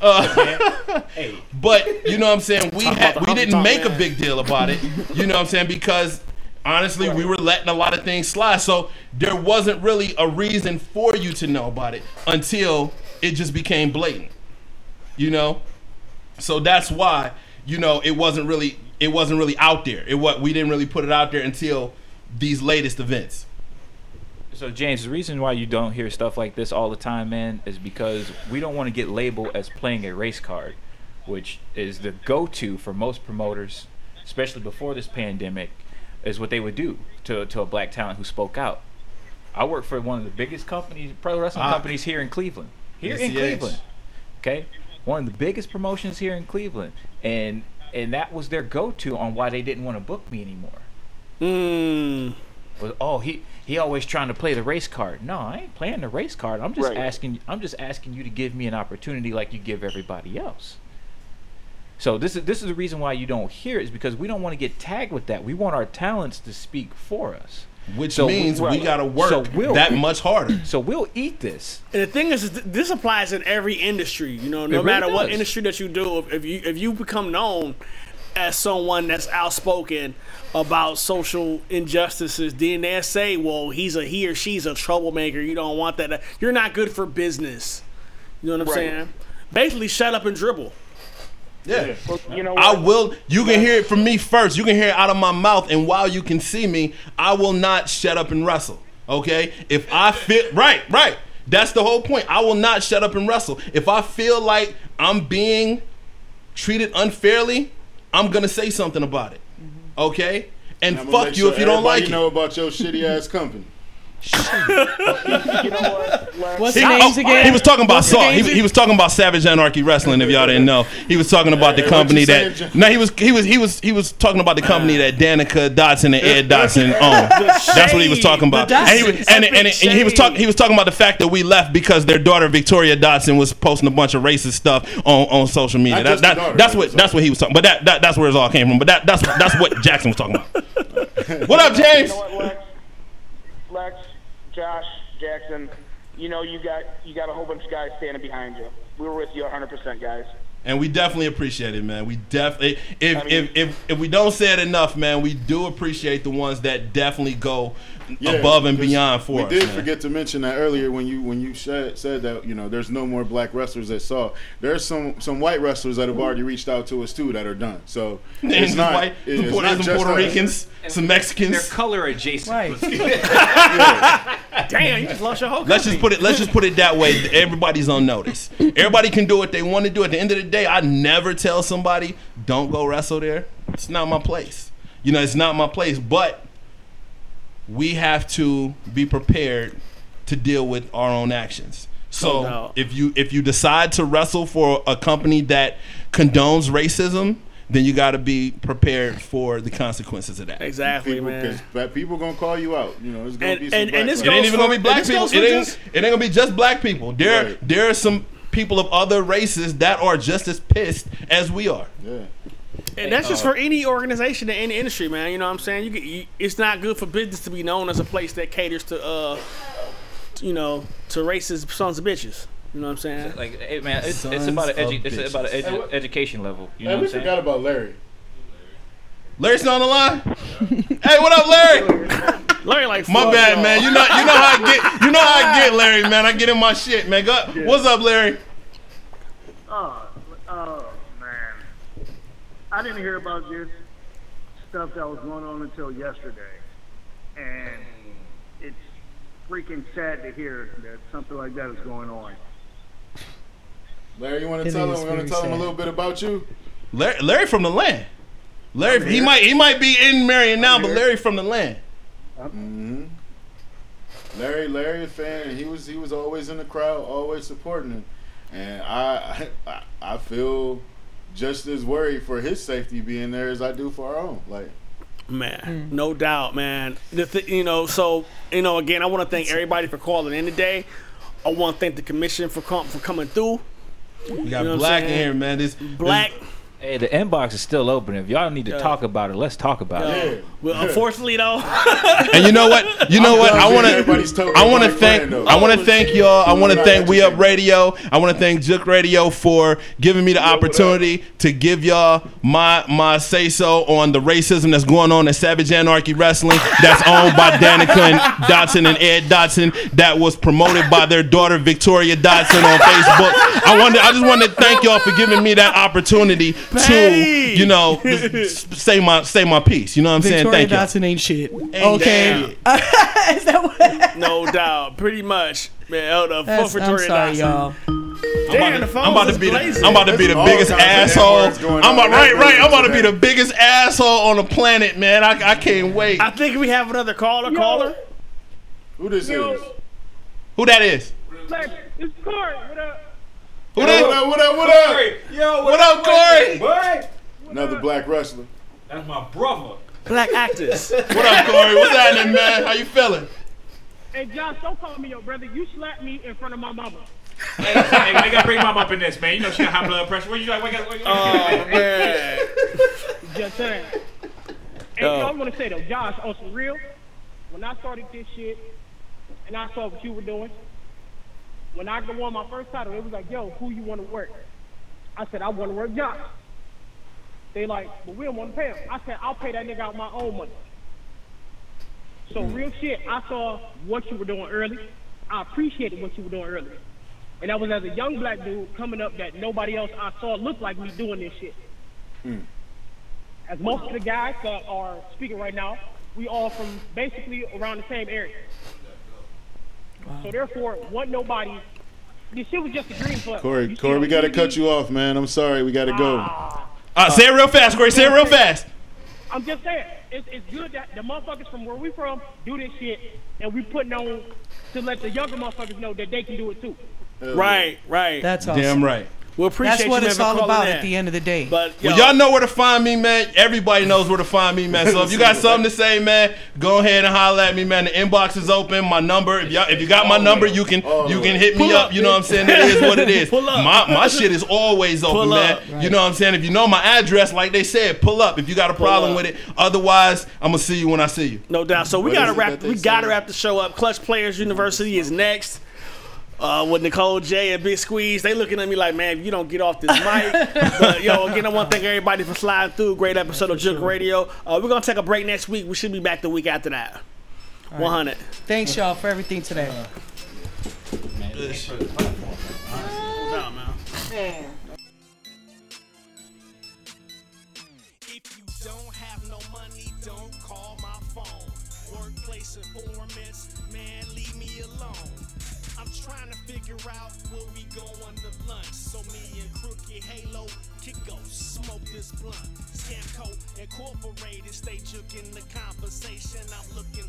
Uh, but you know what I'm saying? We had we didn't tonk make a big deal about it. You know what I'm saying? Because honestly, we were letting a lot of things slide. So there wasn't really a reason for you to know about it until it just became blatant. You know? So that's why, you know, it wasn't really it wasn't really out there. It what we didn't really put it out there until these latest events. So James, the reason why you don't hear stuff like this all the time, man, is because we don't want to get labeled as playing a race card, which is the go-to for most promoters, especially before this pandemic, is what they would do to to a black talent who spoke out. I work for one of the biggest companies, pro wrestling Ah. companies here in Cleveland. Here in Cleveland, okay, one of the biggest promotions here in Cleveland, and and that was their go-to on why they didn't want to book me anymore Mm. was oh he he always trying to play the race card. No, I ain't playing the race card. I'm just Right. asking I'm just asking you to give me an opportunity like you give everybody else. So this is this is the reason why you don't hear it is because we don't want to get tagged with that. We want our talents to speak for us. Which So- means we right. gotta work So we'll- that much harder. So we'll eat this. And the thing is, is this applies in every industry. You know, no really matter what industry that you do, if, if you if you become known as someone that's outspoken about social injustices, then they say, "Well, he's a he or she's a troublemaker. You don't want that. You're not good for business." You know what I'm Right. saying? Basically, shut up and dribble. Yeah. Well, you know I will. You can hear it from me first. You can hear it out of my mouth, and while you can see me, I will not shut up and wrestle. Okay? If I feel right, right. That's the whole point. I will not shut up and wrestle. If I feel like I'm being treated unfairly, I'm gonna say something about it. Mm-hmm. Okay? And I'ma fuck make you if you don't everybody like it. know about your shitty ass company. You know what, Lex? What's He, the names oh, again? he was talking about What's the SAW. He, names was- he was talking about Savage Anarchy Wrestling. If y'all didn't know, he was talking about the Hey, what company you that. saying, John? No, he was he was he was he was talking about the company that Danica Dotson and Ed Dotson own. That's what he was talking about. The And he, was, Dotsons. and, and, and he was talking he was talking about the fact that we left because their daughter Victoria Dotson was posting a bunch of racist stuff on, on social media. Not That, just the that, daughter, that's what so- that's what he was talking. But that, that that's where it all came from. But that that's that's what Jackson was talking about. What up, You James? know what, Lex? Lex, Josh, Jackson. You know you got you got a whole bunch of guys standing behind you. We were with you 100%, guys. And we definitely appreciate it, man. We definitely eh, if, I mean- if if if we don't say it enough, man, we do appreciate the ones that definitely go Yeah, above and beyond for we us. did man. forget to mention that earlier when you when you said, said that you know there's no more black wrestlers that saw. There's some some white wrestlers that have already reached out to us too that are done. So And it's not white, it's some, Puerto, not some just Puerto us. Ricans, some Mexicans. They're color adjacent. Right. Damn, you just lost your whole. Let's just put it. Let's just put it that way. Everybody's on notice. Everybody can do what they want to do. At the end of the day, I never tell somebody don't go wrestle there. It's not my place. You know, it's not my place. But we have to be prepared to deal with our own actions. No So doubt. if you if you decide to wrestle for a company that condones racism, then you got to be prepared for the consequences of that. Exactly, People, man. because people gonna call you out. You know, it's gonna And- be some and- black and this It ain't even gonna be black this people. goes It ain't, just- it ain't gonna be just black people. There, Right. there are some people of other races that are just as pissed as we are. Yeah. And that's just for any organization in any industry, man. You know what I'm saying? You, get, you it's not good for business to be known as a place that caters to uh, you know, to racist sons of bitches. You know what I'm saying? Like, hey, man, it's, it's about an edu- it's about an Hey, edu- what- education level. You know Hey, what I'm saying? forgot about Larry. Larry's still on the line. hey, what up, Larry? Larry, like, My bad, y'all. man. You know, you know how I get. You know how I get, Larry, man. I get in my shit, man. Go, What's up, Larry? Oh, man. I didn't hear about this stuff that was going on until yesterday. And it's freaking sad to hear that something like that is going on. Larry, you want to It tell is him? Want to very tell him a sad. little bit about you? Larry, Larry from the land. Larry, he might he might be in Marion now, but Larry from the land. hmm Larry, Larry, a fan, and he was he was always in the crowd, always supporting him, and I I, I feel just as worried for his safety being there as I do for our own. Like, Man, hmm. no doubt, man. The th- you know, so you know, again, I want to thank everybody for calling in today. I want to thank the commission for com- for coming through. We got You know black in here, man. This Black. Hey, the inbox is still open. If y'all need to Yeah. talk about it, let's talk about it. Well, unfortunately, though, And you know what? You know I'm what? I want to. I want to thank. I want to thank y'all. I want to thank We Up. Radio. I want to thank Juke Radio for giving me the opportunity to give y'all my my say so on the racism that's going on in Savage Anarchy Wrestling. That's owned by Danica and Dotson and Ed Dotson. That was promoted by their daughter Victoria Dotson on Facebook. I wanted. I just wanted to thank y'all for giving me that opportunity Patty! to, you know, say my say my piece. You know what I'm saying? Victoria Thank you. Dotson ain't shit. okay. Is that what? no doubt, pretty much, man. Hold up, That's, for I'm Victoria sorry, Dawson. y'all. Damn, the phone I'm about was to be the, blazing. I'm about to be the All biggest kinds of asshole. N-words going I'm on. about, right, right. I'm about to be the biggest asshole on the planet, man. I, I can't wait. I think we have another caller. Caller. Who this Yo. is? Who that is? Flex, it's Corey. What up? Who What that? up? What up? What up? Yo, What up, Corey? Boy, Another black wrestler. that's my brother. Black actors. What up, Corey? What's happening, man? How you feeling? Hey, Josh, don't call me your brother. You slapped me in front of my mama. hey, hey, they gotta bring mom up in this, man. You know she got high blood pressure. What you like? Wake up, wake up. oh man. Just saying. Hey, Yo. I want to say though, Josh, on some real, when I started this shit and I saw what you were doing, when I won my first title, it was like, yo, who you want to work? I said, I want to work Josh. They like, but we don't want to pay him. I said, I'll pay that nigga out my own money. So hmm. real shit, I saw what you were doing early. I appreciated what you were doing early. And that was as a young black dude coming up that nobody else I saw looked like me doing this shit hmm. as most of the guys that are speaking right now, we all from basically around the same area. So therefore, what nobody, this shit was just a dream for. Corey, You Corey, we got to cut you off, man. I'm sorry. We got to go. Uh, say it real fast, Corey. Say it real fast. I'm just saying, it's, it's good that the motherfuckers from where we from do this shit, and we putting on to let the younger motherfuckers know that they can do it too. Right, right. That's awesome. Damn right. We appreciate That's what you it's all about in. at the end of the day. But yo, Well, y'all know where to find me, man. Everybody knows where to find me, man. So if you got something to say, man, go ahead and holler at me, man. The inbox is open. My number, if y'all, if you got my number, you can you can hit me up. up, You know what I'm saying? It is what it is. Pull up. My my shit is always open, man. up. You know what I'm saying? If you know my address, like they said, pull up. If you got a problem with it, otherwise, I'm gonna see you when I see you. No doubt. So we What gotta is wrap. that they We gotta say? wrap the show up. Clutch Players University is next. Uh, with Nicole J and Big Squeeze, they looking at me like, man, if you don't get off this mic. but yo, again, I want to thank everybody for sliding through. Great episode of Juke Radio. Uh, we're gonna take a break next week. We should be back the week after that. 100. Thanks, y'all, for everything today. No doubt, man. Incorporated, stay juking the conversation. I'm looking